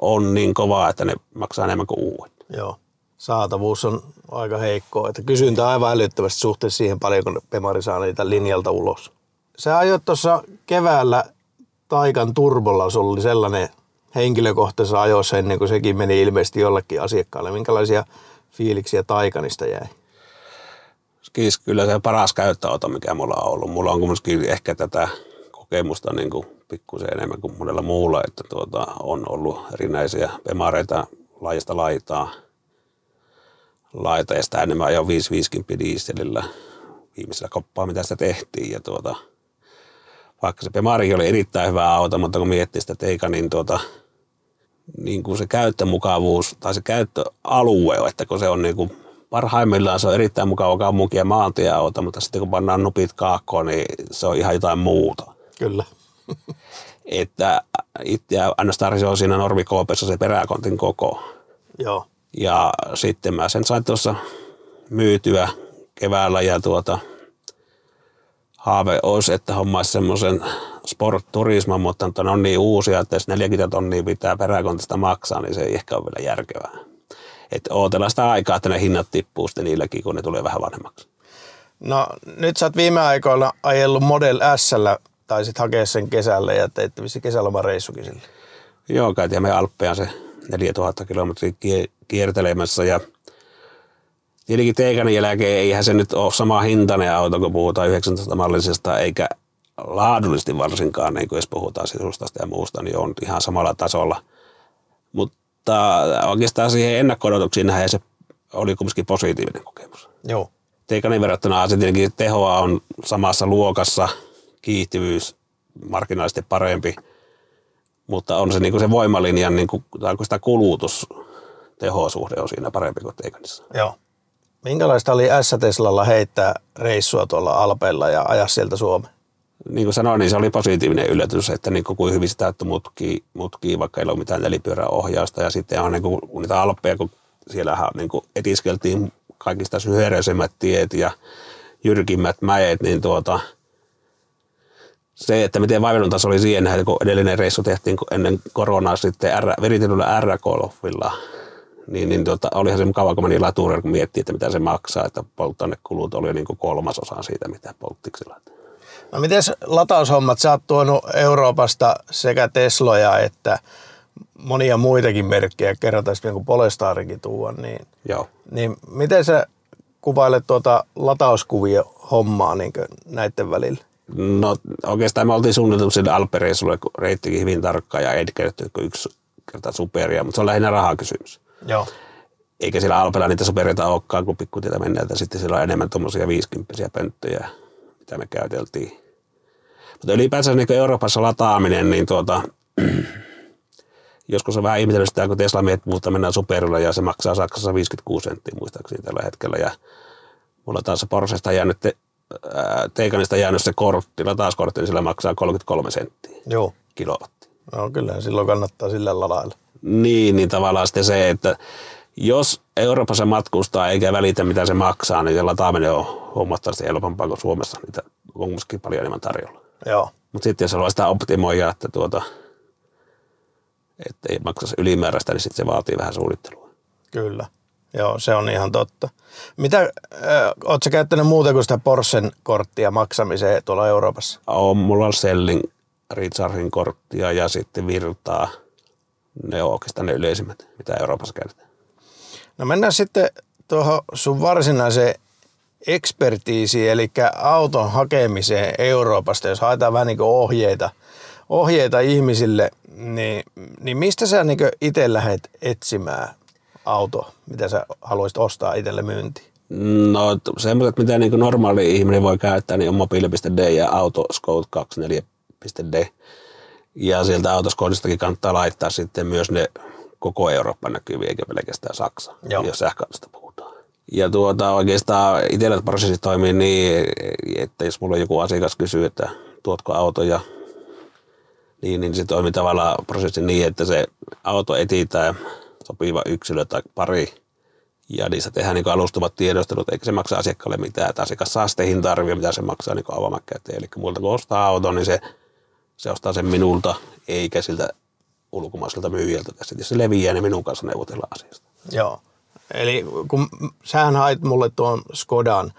on niin kovaa, että ne maksaa enemmän kuin uudet. Joo. Saatavuus on aika heikkoa, että kysyntä aivan älyttömästi suhteessa siihen paljon, kun Pemari saa niitä linjalta ulos. Sä ajoit tuossa keväällä Taikan turbolla, sulla oli sellainen henkilökohtaisessa ajossa ennen kuin sekin meni ilmeisesti jollekin asiakkaalle. Minkälaisia fiiliksiä Taikanista jäi? Kiis, kyllä se paras käyttöauto, mikä mulla on ollut. Mulla on kumminkin ehkä tätä kokemusta niin kuin pikkusen enemmän kuin monella muulla, että tuota, on ollut erinäisiä pemareita laajasta laitaa. Laita ja sitä enemmän ajoin 550 dieselillä viimeisellä koppaa, mitä sitä tehtiin. Ja tuota, vaikka se Pemari oli erittäin hyvä auto, mutta kun miettii sitä teika, niin, tuota, niin kuin se käyttömukavuus tai se käyttöalue, että kun se on niin kuin parhaimmillaan se on erittäin mukava kaupunki- ja maantieauto, mutta sitten kun pannaan nupit kaakkoon, niin se on ihan jotain muuta. Kyllä. että itse ainoastaan se on siinä normikoopessa se peräkontin koko. Joo. Ja sitten mä sen sain tuossa myytyä keväällä ja tuota, haave olisi, että hommaisi semmoisen sport turisman, mutta ne on niin uusia, että jos 40 tonnia pitää peräkontista maksaa, niin se ei ehkä ole vielä järkevää Että odotellaan sitä aikaa, että ne hinnat tippuu sitten niilläkin, kun ne tulee vähän vanhemmaksi. No nyt sä oot viime aikoina ajellut Model S tai sitten hakea sen kesälle ja teitte vissi kesälomareissukin sille. Joo, käytiin me Alppeja se 4000 kilometriä kie- kiertelemässä ja tietenkin Teikanin jälkeen eihän se nyt ole sama hintainen auto, kun puhutaan 19 mallisesta, eikä laadullisesti varsinkaan, niin kuin jos puhutaan sisustasta ja muusta, niin on ihan samalla tasolla. Mutta oikeastaan siihen ennakko nähden se oli kumminkin positiivinen kokemus. Joo. Teikanin verrattuna se tietenkin tehoa on samassa luokassa, kiihtyvyys marginaalisesti parempi, mutta on se, niin kuin se voimalinjan, niin kuin, tai sitä kulutus, tehosuhde on siinä parempi kuin Teikanissa. Joo. Minkälaista oli S-Teslalla heittää reissua tuolla Alpeilla ja ajaa sieltä Suomeen? Niin kuin sanoin, niin se oli positiivinen yllätys, että niin kuin hyvin se täyttö mutkii, vaikka ei ole mitään nelipyöräohjausta. Ja sitten on niin kuin, niitä Alppeja, kun siellähän niin kuin etiskeltiin kaikista syhereisemmät tiet ja jyrkimmät mäet, niin tuota, se, että miten vaivannut taso oli siihen, että kun edellinen reissu tehtiin ennen koronaa sitten R, veritetyllä R-golfilla, niin, niin tuota, olihan se mukava, kun meni latuurille, kun miettii, että mitä se maksaa, että polttoainekulut oli niin kuin kolmasosa siitä, mitä polttiksilla. No miten lataushommat, sä oot tuonut Euroopasta sekä Tesloja että monia muitakin merkkejä, kerrotaan sitten kuin Polestarikin tuua, niin, Joo. niin miten sä kuvailet tuota latauskuvia hommaa niin näiden välillä? No oikeastaan me oltiin suunniteltu sille Alpereissulle, kun reittikin hyvin tarkkaan ja kuin yksi kerta superia, mutta se on lähinnä rahakysymys. Joo. Eikä siellä Alpella niitä superita olekaan, kun pikkutietä mennään, että sitten siellä on enemmän tuommoisia 50 pönttöjä, mitä me käyteltiin. Mutta ylipäänsä niin Euroopassa lataaminen, niin tuota, joskus on vähän ihmetellyt sitä, kun Tesla miehet puhuta mennään superilla ja se maksaa Saksassa 56 senttiä muistaakseni tällä hetkellä. Ja mulla taas se Porschesta jäänyt, Teikanista jäänyt se kortti, latauskortti, niin sillä maksaa 33 senttiä Joo. kilowatti. No kyllä, silloin kannattaa sillä ladailla. Niin, niin tavallaan sitten se, että jos Euroopassa matkustaa eikä välitä mitä se maksaa, niin se lataaminen on huomattavasti helpompaa kuin Suomessa. Niitä on myöskin paljon enemmän tarjolla. Joo. Mutta sitten jos haluaa sitä optimoida, että, tuota, ei maksaisi ylimääräistä, niin sitten se vaatii vähän suunnittelua. Kyllä. Joo, se on ihan totta. Mitä, äh, ootko käyttänyt muuta kuin sitä Porschen korttia maksamiseen tuolla Euroopassa? On, mulla on Sellin Richardin korttia ja sitten Virtaa. Ne on oikeastaan ne yleisimmät, mitä Euroopassa käytetään. No mennään sitten tuohon sun varsinaiseen ekspertiisiin, eli auton hakemiseen Euroopasta, jos haetaan vähän niin ohjeita, ohjeita ihmisille, niin, niin mistä sä niin itse lähdet etsimään auto, mitä sä haluaisit ostaa itselle myyntiin? No semmoiset, mitä niin normaali ihminen voi käyttää, niin on mobiili.d ja autoscout24.d. Ja sieltä autoskoodistakin kannattaa laittaa sitten myös ne koko Euroopan näkyviä, eikä pelkästään Saksa, Joo. jos sähköautosta puhutaan. Ja tuota, oikeastaan itsellä prosessi toimii niin, että jos mulla joku asiakas kysyy, että tuotko autoja, niin, niin se toimii tavallaan prosessi niin, että se auto etitään sopiva yksilö tai pari, ja niissä tehdään niin alustavat tiedostelut, eikä se maksa asiakkaalle mitään, että asiakas saa sitten hinta mitä se maksaa niin avaamäkäteen. Eli multa kun ostaa auto, niin se, se ostaa sen minulta, eikä siltä ulkomaiselta myyjältä. Ja sitten se leviää, niin minun kanssa neuvotellaan asiasta. Joo. Eli kun sähän hait mulle tuon Skodan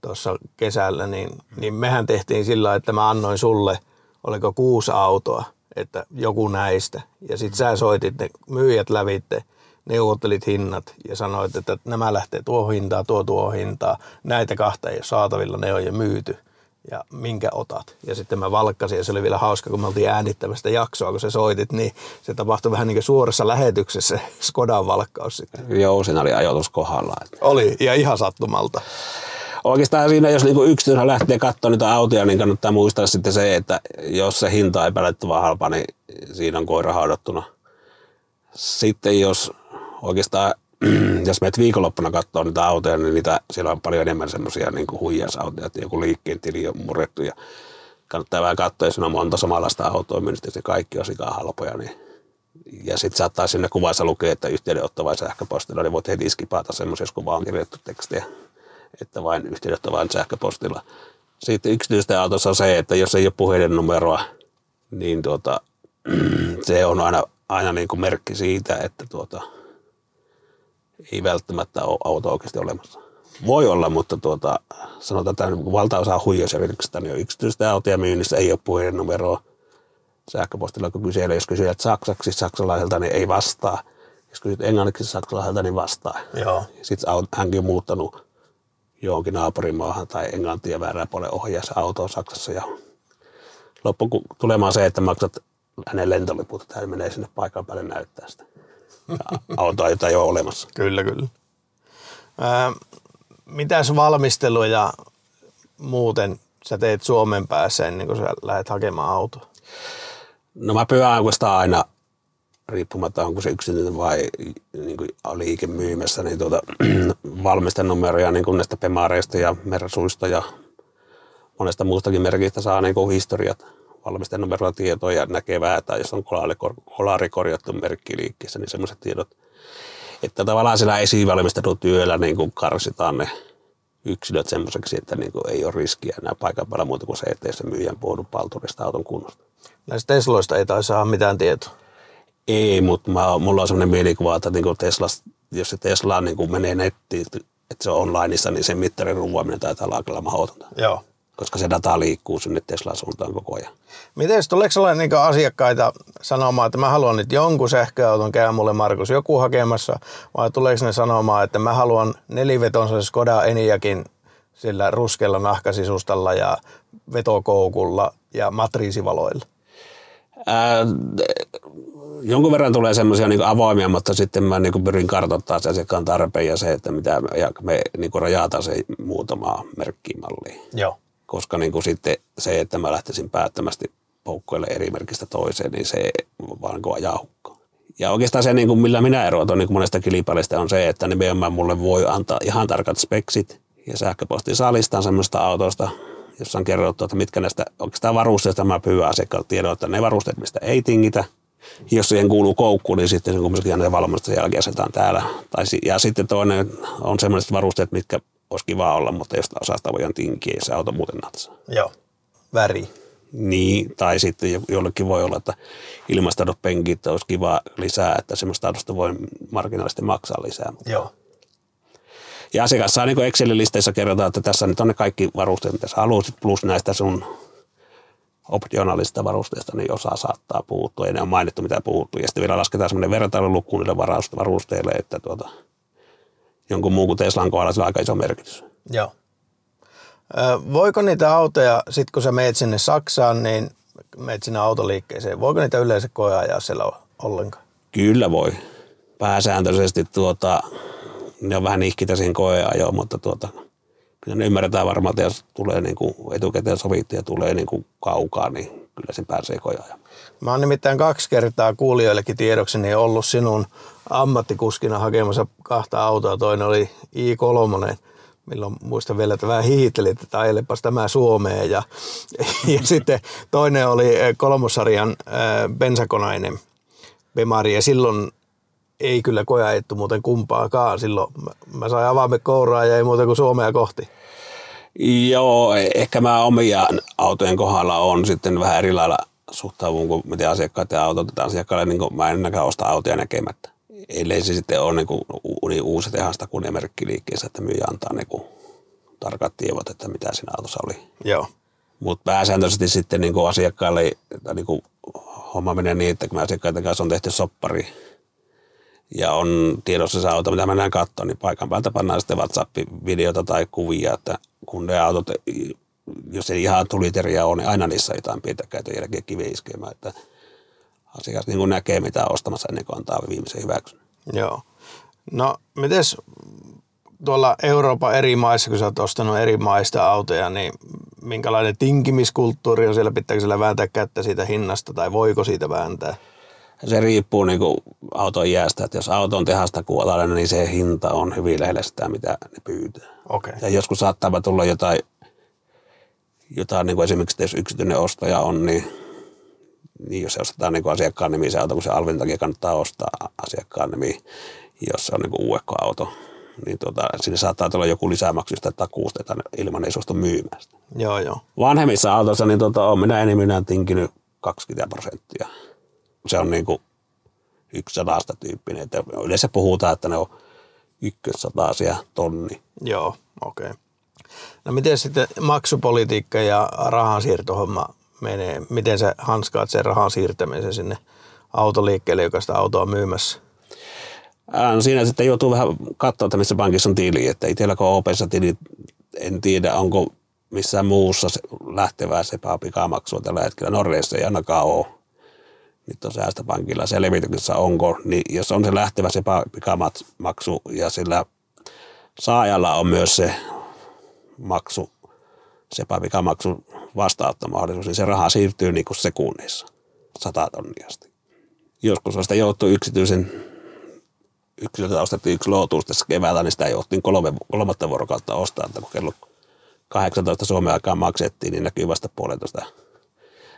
tuossa kesällä, niin, niin mehän tehtiin sillä, että mä annoin sulle, oliko kuusi autoa, että joku näistä. Ja sitten sä soitit ne myyjät lävitte, neuvottelit hinnat ja sanoit, että nämä lähtee tuo hintaa, tuo tuo hintaa. Näitä kahta ei ole saatavilla, ne on jo myyty ja minkä otat. Ja sitten mä valkkasin ja se oli vielä hauska, kun me oltiin äänittämästä jaksoa, kun se soitit, niin se tapahtui vähän niin kuin suorassa lähetyksessä Skodan valkkaus sitten. Joo, siinä oli ajoitus kohdalla. Oli, ja ihan sattumalta. Oikeastaan siinä, jos niinku yksityisellä lähtee katsoa niitä autoja, niin kannattaa muistaa sitten se, että jos se hinta ei päällettävän halpa, niin siinä on koira haudattuna. Sitten jos oikeastaan jos menet viikonloppuna katsoa niitä autoja, niin niitä, siellä on paljon enemmän semmoisia niin huijasautoja, että joku liikkeen tili on murrettu ja kannattaa vähän katsoa, jos on monta samanlaista autoa myynyt, se kaikki on sikaa halpoja, niin ja sitten saattaa sinne kuvassa lukea, että yhteydenotto vai sähköpostilla, niin voit heti skipata semmoisia, jos kuvaan kirjoittu tekstiä, että vain yhteydenotto vain sähköpostilla. Sitten yksityisten autossa on se, että jos ei ole puhelinnumeroa, niin tuota, se on aina, aina niin kuin merkki siitä, että tuota, ei välttämättä ole auto oikeasti olemassa. Voi olla, mutta tuota, sanotaan, että valtaosa huijausyrityksistä niin on yksityistä autoja myynnissä, ei ole puhelinnumeroa. Sähköpostilla kun kyselee, jos kysyt saksaksi saksalaiselta, niin ei vastaa. Jos kysyt englanniksi saksalaiselta, niin vastaa. Joo. Sitten hänkin on muuttanut johonkin naapurimaahan tai englantia väärää puolen ohjaisi autoa Saksassa ja loppu tulemaan se, että maksat hänen lentoliput, että hän menee sinne paikan päälle näyttää sitä autoa, jota ei ole olemassa. Kyllä, kyllä. Ää, mitäs valmistelu ja muuten sä teet Suomen päässä ennen kuin sä lähdet hakemaan autoa? No mä pyydän oikeastaan aina, riippumatta onko se yksityinen vai niin kuin liikemyymässä, niin tuota, valmistenumeroja niin kuin näistä Pemareista ja Mersuista ja monesta muustakin merkistä saa niin kuin historiat valmistenumeroa tietoja ja näkevää, tai jos on kolarikorjattu merkki liikkeessä, niin semmoiset tiedot, että tavallaan sillä esivalmistelutyöllä niin kuin karsitaan ne yksilöt semmoiseksi, että niin kuin ei ole riskiä enää paikan päällä muuta kuin se, ettei se myyjän puhunut palturista auton kunnosta. Näistä Tesloista ei taisi saada mitään tietoa. Ei, mutta mä, mulla on semmoinen mielikuva, että niin kuin Tesla, jos se Tesla niin kuin menee nettiin, että se on onlineissa, niin sen mittarin ruuvaaminen taitaa olla kyllä mahdotonta. Joo. Koska se data liikkuu sinne Teslan suuntaan koko ajan. Miten tuleeko sellainen niin asiakkaita sanomaan, että mä haluan nyt jonkun sähköauton, käy mulle Markus joku hakemassa, vai tuleeko ne sanomaan, että mä haluan nelivetonsa Skoda Eniakin sillä ruskella nahkasisustalla ja vetokoukulla ja matriisivaloilla? Ää, jonkun verran tulee semmoisia niin avoimia, mutta sitten mä niin pyrin kartoittamaan se asiakkaan tarpeen ja se, että mitä me, ja me niin rajataan se muutama merkkimalli. Joo. Koska niin sitten se, että mä lähtisin päättämästi poukkoille eri merkistä toiseen, niin se vaan niin ajaa hukkaan. Ja oikeastaan se, niin kuin millä minä erotan niin monesta kilpailista on se, että nimenomaan mulle voi antaa ihan tarkat speksit ja sähköposti salistaan semmoista autosta, jossa on kerrottu, että mitkä näistä oikeastaan varusteista mä pyydän asiakkaalta tiedon, että ne varusteet, mistä ei tingitä, jos siihen kuuluu koukku, niin sitten se kumminkin ne valmistuksen jälkeen täällä. Tai, ja sitten toinen on sellaiset varusteet, mitkä olisi kiva olla, mutta jos osasta voidaan tinkiä, se auto muuten natsaa. Joo, väri. Niin, tai sitten jollekin voi olla, että ilmastadot penkit olisi kiva lisää, että semmoista autosta voi marginaalisesti maksaa lisää. Joo. Ja asiakas saa niin Excelin listeessä kerrotaan, että tässä nyt on ne kaikki varusteet, mitä sä haluaisit, plus näistä sun optionaalista varusteista, niin osa saattaa puuttua, ja ne on mainittu, mitä puuttuu. Ja sitten vielä lasketaan semmoinen vertailuluku niille varusteille, että tuota, jonkun muun kuin Teslan kohdalla sillä on aika iso merkitys. Joo. Voiko niitä autoja, sit kun sä meet sinne Saksaan, niin meet sinne autoliikkeeseen, voiko niitä yleensä koeajaa siellä ollenkaan? Kyllä voi. Pääsääntöisesti tuota, ne on vähän ihkitä siihen koeajoon, mutta tuota, kyllä ne ymmärretään varmaan, että jos tulee niin kuin etukäteen sovittu ja tulee niin kuin kaukaa, niin kyllä sen pääsee koeajoon. Mä oon nimittäin kaksi kertaa kuulijoillekin tiedokseni ollut sinun ammattikuskina hakemassa kahta autoa. Toinen oli I3, milloin muistan vielä, että vähän hiihittelit, että ajelepas tämä Suomeen. Ja, ja sitten toinen oli kolmosarjan äh, bensakonainen Bemari ja silloin ei kyllä kojaettu muuten kumpaakaan. Silloin mä sain avaimet kouraa ja ei muuta kuin Suomea kohti. Joo, ehkä mä omia autojen kohdalla on sitten vähän eri lailla suhtaavun kuin miten asiakkaat ja autot että asiakkaalle, niin mä en ennäkään osta autoja näkemättä. Ellei se sitten ole niin kuin, niin uusi tehasta kunniamerkki liikkeessä, että myyjä antaa niin kuin, tarkat tiedot, että mitä siinä autossa oli. Joo. Mutta pääsääntöisesti sitten niin kuin asiakkaalle niin kuin, homma menee niin, että kun asiakkaiden kanssa on tehty soppari, ja on tiedossa se auto, mitä mennään katsomaan, niin paikan päältä pannaan sitten WhatsApp-videota tai kuvia, että kun ne autot, jos ei ihan tuliteriä ole, niin aina niissä jotain pientä käytön jälkeen kivi iskemään, että asiakas niin kuin näkee, mitä on ostamassa ennen kuin antaa viimeisen hyväksyn. Joo. No, mites tuolla Euroopan eri maissa, kun sä oot ostanut eri maista autoja, niin minkälainen tinkimiskulttuuri on siellä? Pitääkö siellä vääntää kättä siitä hinnasta tai voiko siitä vääntää? se riippuu niin kuin auton iästä, että jos auto on tehasta kuolainen, niin se hinta on hyvin lähellä sitä, mitä ne pyytää. Okay. Ja joskus saattaa tulla jotain, jotain niin kuin esimerkiksi jos yksityinen ostaja on, niin, niin jos se ostetaan niin kuin asiakkaan nimi se auto, kun se alvin takia kannattaa ostaa asiakkaan nimi, jos se on niin kuin uekko-auto, niin tuota, sinne saattaa tulla joku lisämaksusta tai takuusta, että ilman ei suostu myymään sitä. Joo, joo. Vanhemmissa autoissa niin tuota, on minä enimmillään tinkinyt 20 prosenttia se on niin kuin yksi sadasta tyyppinen. Että yleensä puhutaan, että ne on ykkössatasia tonni. Joo, okei. Okay. No miten sitten maksupolitiikka ja rahansiirtohomma menee? Miten sä hanskaat sen rahan siirtämisen sinne autoliikkeelle, joka sitä autoa on myymässä? Ää, no siinä sitten joutuu vähän katsoa, että missä pankissa on tili. Että itsellä kun on OPssa tili, en tiedä onko missään muussa lähtevää sepaa pikamaksua tällä hetkellä. Norjassa ei ainakaan ole. Nyt on säästöpankilla selvityksessä onko, niin jos on se lähtevä se pikamaksu ja sillä saajalla on myös se maksu, se pikamaksu vastaanottomahdollisuus, niin se raha siirtyy niin kuin sekunnissa, sata tonniasti. Joskus on sitä joutuu yksityisen yksilöltä ostettiin yksi lootuus tässä keväällä, niin sitä jouttiin kolme, kolmatta vuorokautta ostaa, että kun kello 18 Suomen aikaa maksettiin, niin näkyy vasta puolentoista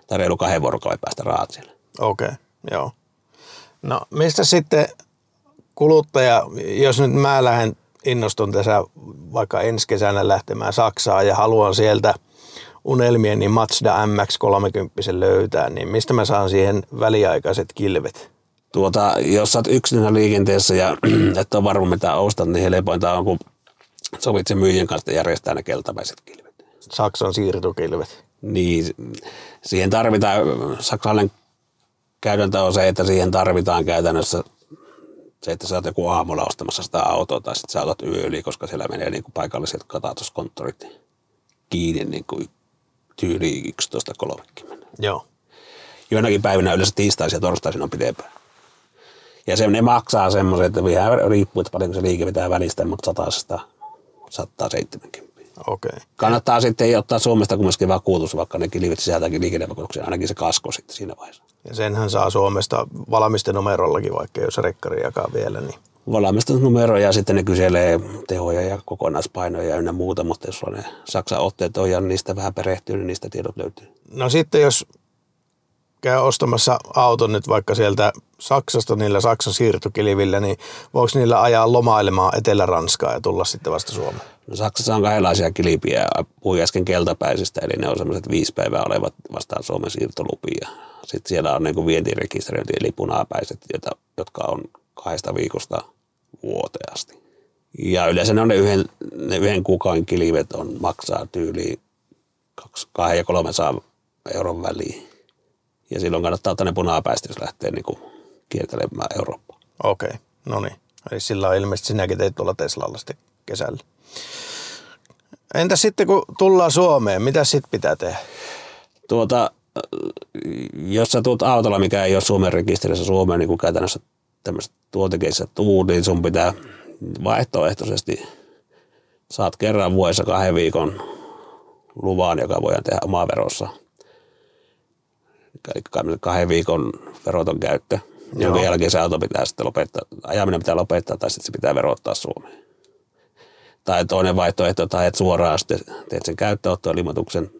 tai reilu kahden vuorokauden päästä rahat siellä. Okei, okay, joo. No mistä sitten kuluttaja, jos nyt mä lähden innostun tässä vaikka ensi kesänä lähtemään Saksaan ja haluan sieltä unelmien niin Mazda MX-30 löytää, niin mistä mä saan siihen väliaikaiset kilvet? Tuota, jos sä oot yksinä liikenteessä ja et ole varma mitä ostat, niin helpointa on, kun sovit sen myyjän kanssa järjestää ne keltapäiset kilvet. Saksan siirtokilvet. Niin, siihen tarvitaan, saksalainen käytäntö on se, että siihen tarvitaan käytännössä se, että sä oot joku aamulla ostamassa sitä autoa tai sitten sä otat yö yli, koska siellä menee niin kuin paikalliset katatoskonttorit kiinni niin kuin tyyli 11.30. Joo. Joinakin päivinä yleensä tiistaisin ja torstaisin on pidempään. Ja se, ne maksaa semmoisen, että vähän riippuu, että paljonko se liike pitää välistä, mutta 100 170. Okei. Okay. Kannattaa sitten ottaa Suomesta kumminkin vakuutus, vaikka ne kilvit sisältäkin liikennevakuutuksen, ainakin se kasko sitten siinä vaiheessa. Ja senhän saa Suomesta valmistenumerollakin, vaikka jos rekkari jakaa vielä. Niin. Valmistenumeroja ja sitten ne kyselee tehoja ja kokonaispainoja ynnä muuta, mutta jos on ne Saksan otteet on ja niistä vähän perehtyy, niin niistä tiedot löytyy. No sitten jos käy ostamassa auton nyt vaikka sieltä Saksasta niillä Saksan siirtokilvillä, niin voiko niillä ajaa lomailemaan Etelä-Ranskaa ja tulla sitten vasta Suomeen? No Saksassa on kahdenlaisia kilpiä. Puhuin äsken keltapäisistä, eli ne on semmoiset viisi päivää olevat vastaan Suomen siirtolupia. Sitten siellä on niin vientirekisteröinti, eli punapäiset, jotka on kahdesta viikosta vuoteen asti. Ja yleensä ne on ne yhden, ne yhden kuukauden kilvet on maksaa tyyli 2 ja 300 euron väliin. Ja silloin kannattaa ottaa ne punapäistä, jos lähtee niin kuin kiertelemään Eurooppaa. Okei, okay. no niin. Eli sillä on ilmeisesti sinäkin teit tuolla Teslalla sitten kesällä. Entä sitten kun tullaan Suomeen, mitä sitten pitää tehdä? Tuota, jos sä tuut autolla, mikä ei ole Suomen rekisterissä Suomeen, niin kuin käytännössä tämmöistä tuotekeissä tuu, niin sun pitää vaihtoehtoisesti saat kerran vuodessa kahden viikon luvan, joka voidaan tehdä omaa verossa. Eli kahden viikon veroton käyttö, Joo. jonka jälkeen se auto pitää sitten lopettaa, ajaminen pitää lopettaa tai sitten se pitää verottaa Suomeen. Tai toinen vaihtoehto, että et suoraan sitten teet sen käyttöottoilmoituksen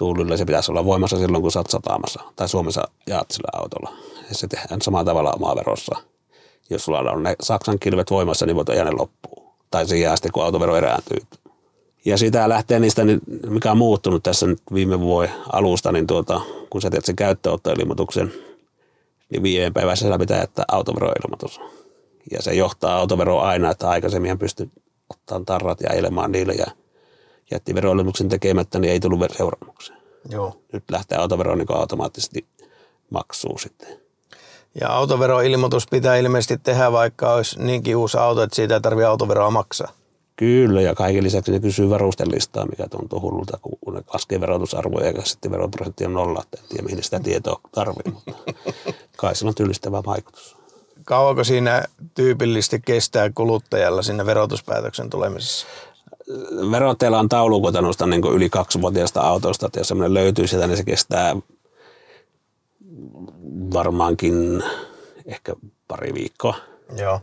tuulille, se pitäisi olla voimassa silloin, kun sä oot sataamassa tai Suomessa jaat sillä autolla. Ja se tehdään samalla tavalla omaa verossa. Jos sulla on ne Saksan kilvet voimassa, niin voit ajaa ne loppuun. Tai siihen asti, kun autovero erääntyy. Ja sitä lähtee niistä, mikä on muuttunut tässä nyt viime vuoden alusta, niin tuota, kun sä teet sen käyttöottoilmoituksen, niin viiden päivässä sä pitää jättää autoveroilmoitus. Ja se johtaa autoveroa aina, että aikaisemmin pystyi ottaa tarrat ja ilmaan niille ja jätti veroilmoituksen tekemättä, niin ei tullut seuraamuksia. Joo. Nyt lähtee autovero niin automaattisesti maksuu sitten. Ja autoveroilmoitus pitää ilmeisesti tehdä, vaikka olisi niinkin uusi auto, että siitä ei tarvitse autoveroa maksaa. Kyllä, ja kaiken lisäksi ne kysyy varustelistaa, mikä tuntuu hullulta, kun ne laskee verotusarvoja ja sitten veroprosentti on nolla. En tiedä, mihin sitä tietoa tarvitsee, mutta kai sillä on työllistävä vaikutus. Kauanko siinä tyypillisesti kestää kuluttajalla sinne verotuspäätöksen tulemisessa? Verotteella on taulukota noista niin yli kaksivuotiaista autosta, että jos semmoinen löytyy sieltä, niin se kestää varmaankin ehkä pari viikkoa. Joo.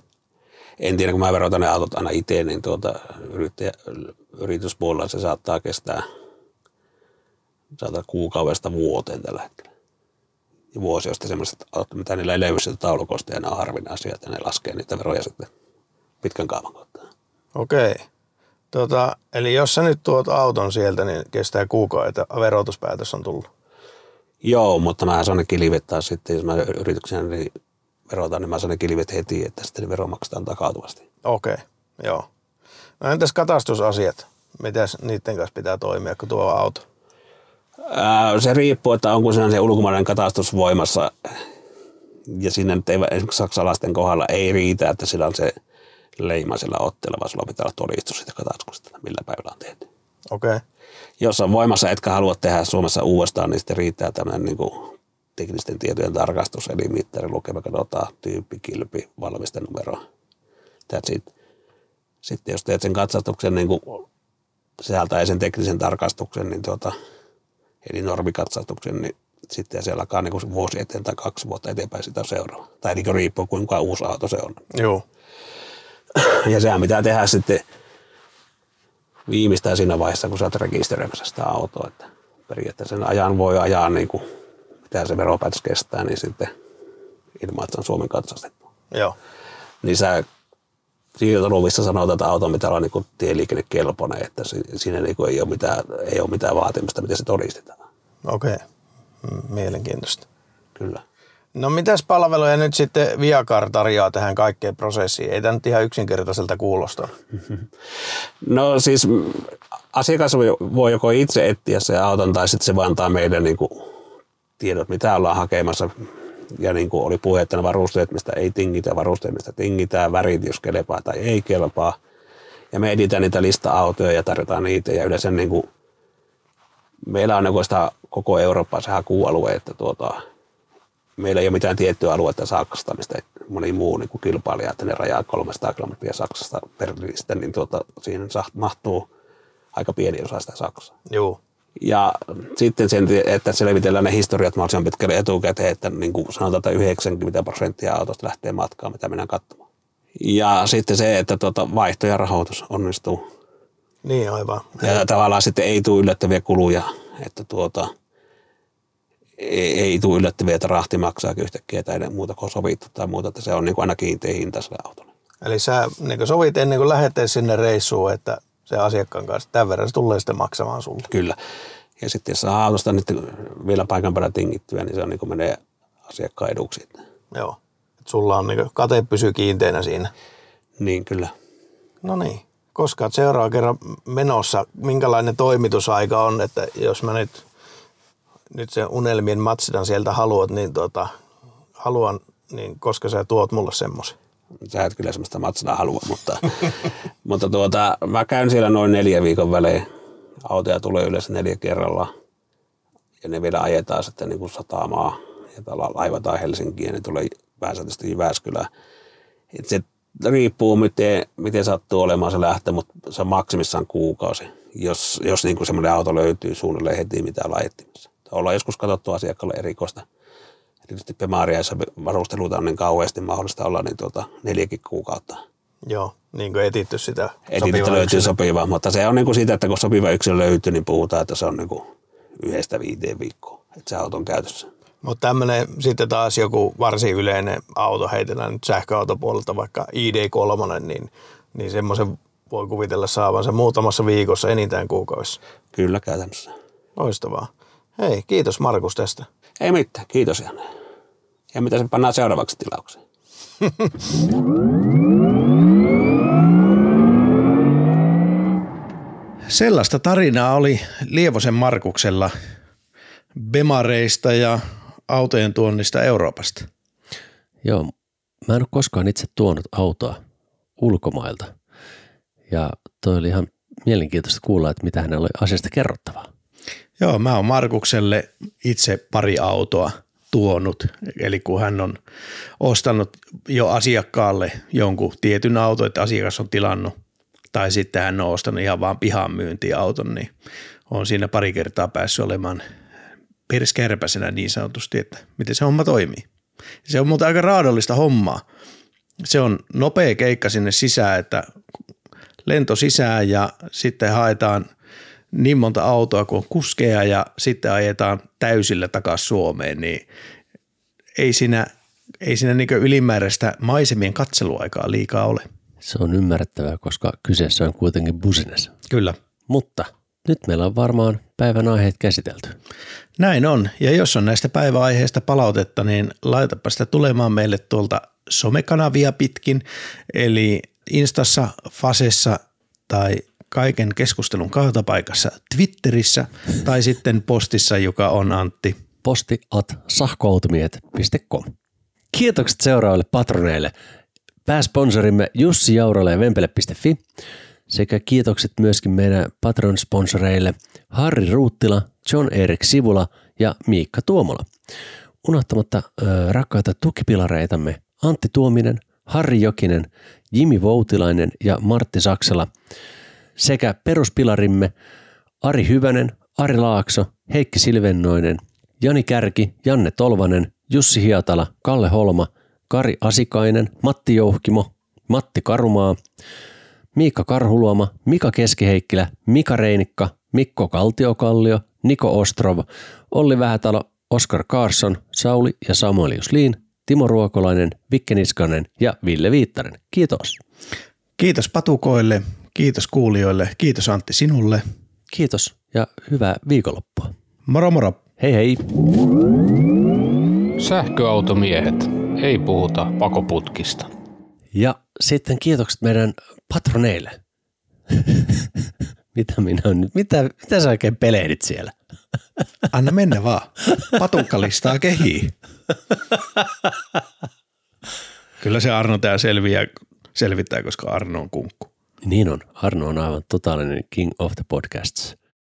En tiedä, kun mä verotan ne autot aina itse, niin tuota, yrittäjä, yrityspuolella se saattaa kestää saattaa kuukaudesta vuoteen tällä hetkellä. Ja vuosi on sitten semmoiset autot, mitä niillä ei löydy sitä taulukosta ja ne on harvinaisia, että ne laskee niitä veroja sitten pitkän kaavan kautta. Okei. Tota, eli jos sä nyt tuot auton sieltä, niin kestää että verotuspäätös on tullut. Joo, mutta mä saan ne kilvet taas sitten, jos mä yrityksen niin verotan, niin mä saan ne kilvet heti, että sitten ne vero maksetaan takautuvasti. Okei, okay. joo. No entäs katastusasiat? Mitäs niiden kanssa pitää toimia, kun tuo auto? Ää, se riippuu, että onko siinä se ulkomainen katastus voimassa. Ja sinne nyt ei, esimerkiksi saksalaisten kohdalla ei riitä, että sillä on se leima sillä otteella, vaan sulla pitää olla todistus siitä katastuksesta, millä päivällä on tehty. Okei. Okay. Jos on voimassa, etkä halua tehdä Suomessa uudestaan, niin sitten riittää tämmöinen niin kuin teknisten tietojen tarkastus, eli mittari, lukema, dota, tyyppi, kilpi, valmistenumero. That's it. Sitten jos teet sen katsastuksen niin kuin sisältää sen teknisen tarkastuksen, niin tuota, eli normikatsastuksen, niin sitten siellä alkaa niin kuin vuosi eteen tai kaksi vuotta eteenpäin sitä seuraava. Tai niin riippuu kuinka uusi auto se on. Joo. Ja sehän pitää tehdä sitten viimeistään siinä vaiheessa, kun sä oot rekisteröimässä sitä autoa. Että periaatteessa sen ajan voi ajaa, niin kuin, mitä se veropäätös kestää, niin sitten ilman, että se on Suomen katsastettu. Joo. Niin sä siirtoluvissa sanotaan, että auto pitää olla niin tieliikennekelpoinen, että siinä niin ei, ole mitään, ei ole mitään vaatimusta, miten se todistetaan. Okei, okay. mielenkiintoista. Kyllä. No mitäs palveluja nyt sitten Viakar tarjoaa tähän kaikkeen prosessiin? Ei tämä nyt ihan yksinkertaiselta kuulosta. No siis asiakas voi joko itse etsiä se auton tai sitten se vaan antaa meidän niin kuin, tiedot, mitä ollaan hakemassa. Ja niin kuin oli puhe, että ne varusteet, mistä ei tingitä, varusteet, mistä tingitään, värit, jos kelpaa tai ei kelpaa. Ja me editään niitä lista-autoja ja tarjotaan niitä. Ja yleensä niin kuin, meillä on niin sitä koko Eurooppaa se hakualue, että tuota, meillä ei ole mitään tiettyä aluetta Saksasta, mistä moni muu niin kuin kilpailija, että ne rajaa 300 kilometriä Saksasta per liste, niin tuota, siihen mahtuu aika pieni osa sitä Saksaa. Joo. Ja sitten sen, että selvitellään ne historiat mahdollisimman pitkälle etukäteen, että niin kuin sanotaan, että 90 prosenttia autosta lähtee matkaan, mitä mennään katsomaan. Ja sitten se, että tuota, vaihto ja rahoitus onnistuu. Niin, aivan. Ja tavallaan sitten ei tule yllättäviä kuluja, että tuota, ei, ei tule yllättäviä, että rahti maksaa yhtäkkiä tai muuta kuin sovittu tai muuta, että se on niin kuin aina kiinteä hinta sillä autolla. Eli sä niin sovit ennen kuin lähdette sinne reissuun, että se asiakkaan kanssa, tämän verran se tulee sitten maksamaan sulle. Kyllä. Ja sitten jos saa autosta nyt vielä paikan päällä tingittyä, niin se on niin kuin menee asiakkaan eduksi. Joo. Et sulla on niin kate pysyy kiinteänä siinä. Niin, kyllä. No niin. Koska seuraava kerran menossa, minkälainen toimitusaika on, että jos mä nyt, nyt sen unelmien matsidan sieltä haluat, niin tota, haluan, niin koska sä tuot mulle semmoisen? Sä et kyllä semmoista matsaa halua, mutta, mutta tuota, mä käyn siellä noin neljä viikon välein. Autoja tulee yleensä neljä kerralla ja ne vielä ajetaan sitten niin kuin satamaa ja laivataan Helsinkiin ja ne tulee pääsääntöisesti Jyväskylään. Et se riippuu, miten, miten sattuu olemaan se lähtö, mutta se on maksimissaan kuukausi, jos, jos niin kuin semmoinen auto löytyy suunnilleen heti mitä laittimessa. Ollaan joskus katsottu asiakkaalle erikoista tietysti Pemariaissa varusteluita on niin kauheasti mahdollista olla niin tuota neljäkin kuukautta. Joo, niin kuin etitty sitä Etitty löytyy sopivaa, mutta se on niin kuin siitä, että kun sopiva yksilö löytyy, niin puhutaan, että se on niin kuin yhdestä viiteen viikkoa, että se auto on käytössä. Mutta tämmöinen sitten taas joku varsin yleinen auto, heitellään nyt sähköautopuolelta vaikka ID3, niin, niin semmoisen voi kuvitella saavansa muutamassa viikossa enintään kuukaudessa. Kyllä käytännössä. Loistavaa. Hei, kiitos Markus tästä. Ei mitään, kiitos Janne. Ja mitä se pannaan seuraavaksi tilaukseen? Sellaista tarinaa oli Lievosen Markuksella Bemareista ja autojen tuonnista Euroopasta. Joo, mä en ole koskaan itse tuonut autoa ulkomailta. Ja toi oli ihan mielenkiintoista kuulla, että mitä hänellä oli asiasta kerrottavaa. Joo, mä oon Markukselle itse pari autoa tuonut, eli kun hän on ostanut jo asiakkaalle jonkun tietyn auton, että asiakas on tilannut, tai sitten hän on ostanut ihan vaan pihan myyntiauton, niin on siinä pari kertaa päässyt olemaan perskärpäsenä niin sanotusti, että miten se homma toimii. Se on muuten aika raadollista hommaa. Se on nopea keikka sinne sisään, että lento sisään ja sitten haetaan – niin monta autoa kuin on kuskeja ja sitten ajetaan täysillä takaisin Suomeen, niin ei siinä, ei siinä niin ylimääräistä maisemien katseluaikaa liikaa ole. Se on ymmärrettävää, koska kyseessä on kuitenkin business. Kyllä. Mutta nyt meillä on varmaan päivän aiheet käsitelty. Näin on. Ja jos on näistä päiväaiheista palautetta, niin laitapa sitä tulemaan meille tuolta somekanavia pitkin. Eli Instassa, Fasessa tai kaiken keskustelun kaatopaikassa Twitterissä tai sitten postissa, joka on Antti. Posti at sahkoautomiehet.com. Kiitokset seuraaville patroneille. Pääsponsorimme Jussi Jaurola ja Vempele.fi sekä kiitokset myöskin meidän patron-sponsoreille Harri Ruuttila, John Erik Sivula ja Miikka Tuomola. Unohtamatta ö, rakkaita tukipilareitamme Antti Tuominen, Harri Jokinen, Jimi Voutilainen ja Martti Saksala sekä peruspilarimme Ari Hyvänen, Ari Laakso, Heikki Silvennoinen, Jani Kärki, Janne Tolvanen, Jussi Hiatala, Kalle Holma, Kari Asikainen, Matti Jouhkimo, Matti Karumaa, Miikka Karhuluoma, Mika Keskiheikkilä, Mika Reinikka, Mikko Kaltiokallio, Niko Ostrov, Olli Vähätalo, Oskar Karsson, Sauli ja Samuel Jusliin, Timo Ruokolainen, Vikke Niskanen ja Ville Viittanen. Kiitos. Kiitos patukoille, kiitos kuulijoille, kiitos Antti sinulle. Kiitos ja hyvää viikonloppua. Moro moro. Hei hei. Sähköautomiehet. Ei puhuta pakoputkista. Ja sitten kiitokset meidän patroneille. mitä minä on nyt? Mitä, mitä sä oikein pelehdit siellä? Anna mennä vaan. Patukka listaa kehii. Kyllä se Arno tää selviää, selvittää, koska Arno on kunkku. Niin on. Arno on aivan totaalinen king of the podcasts.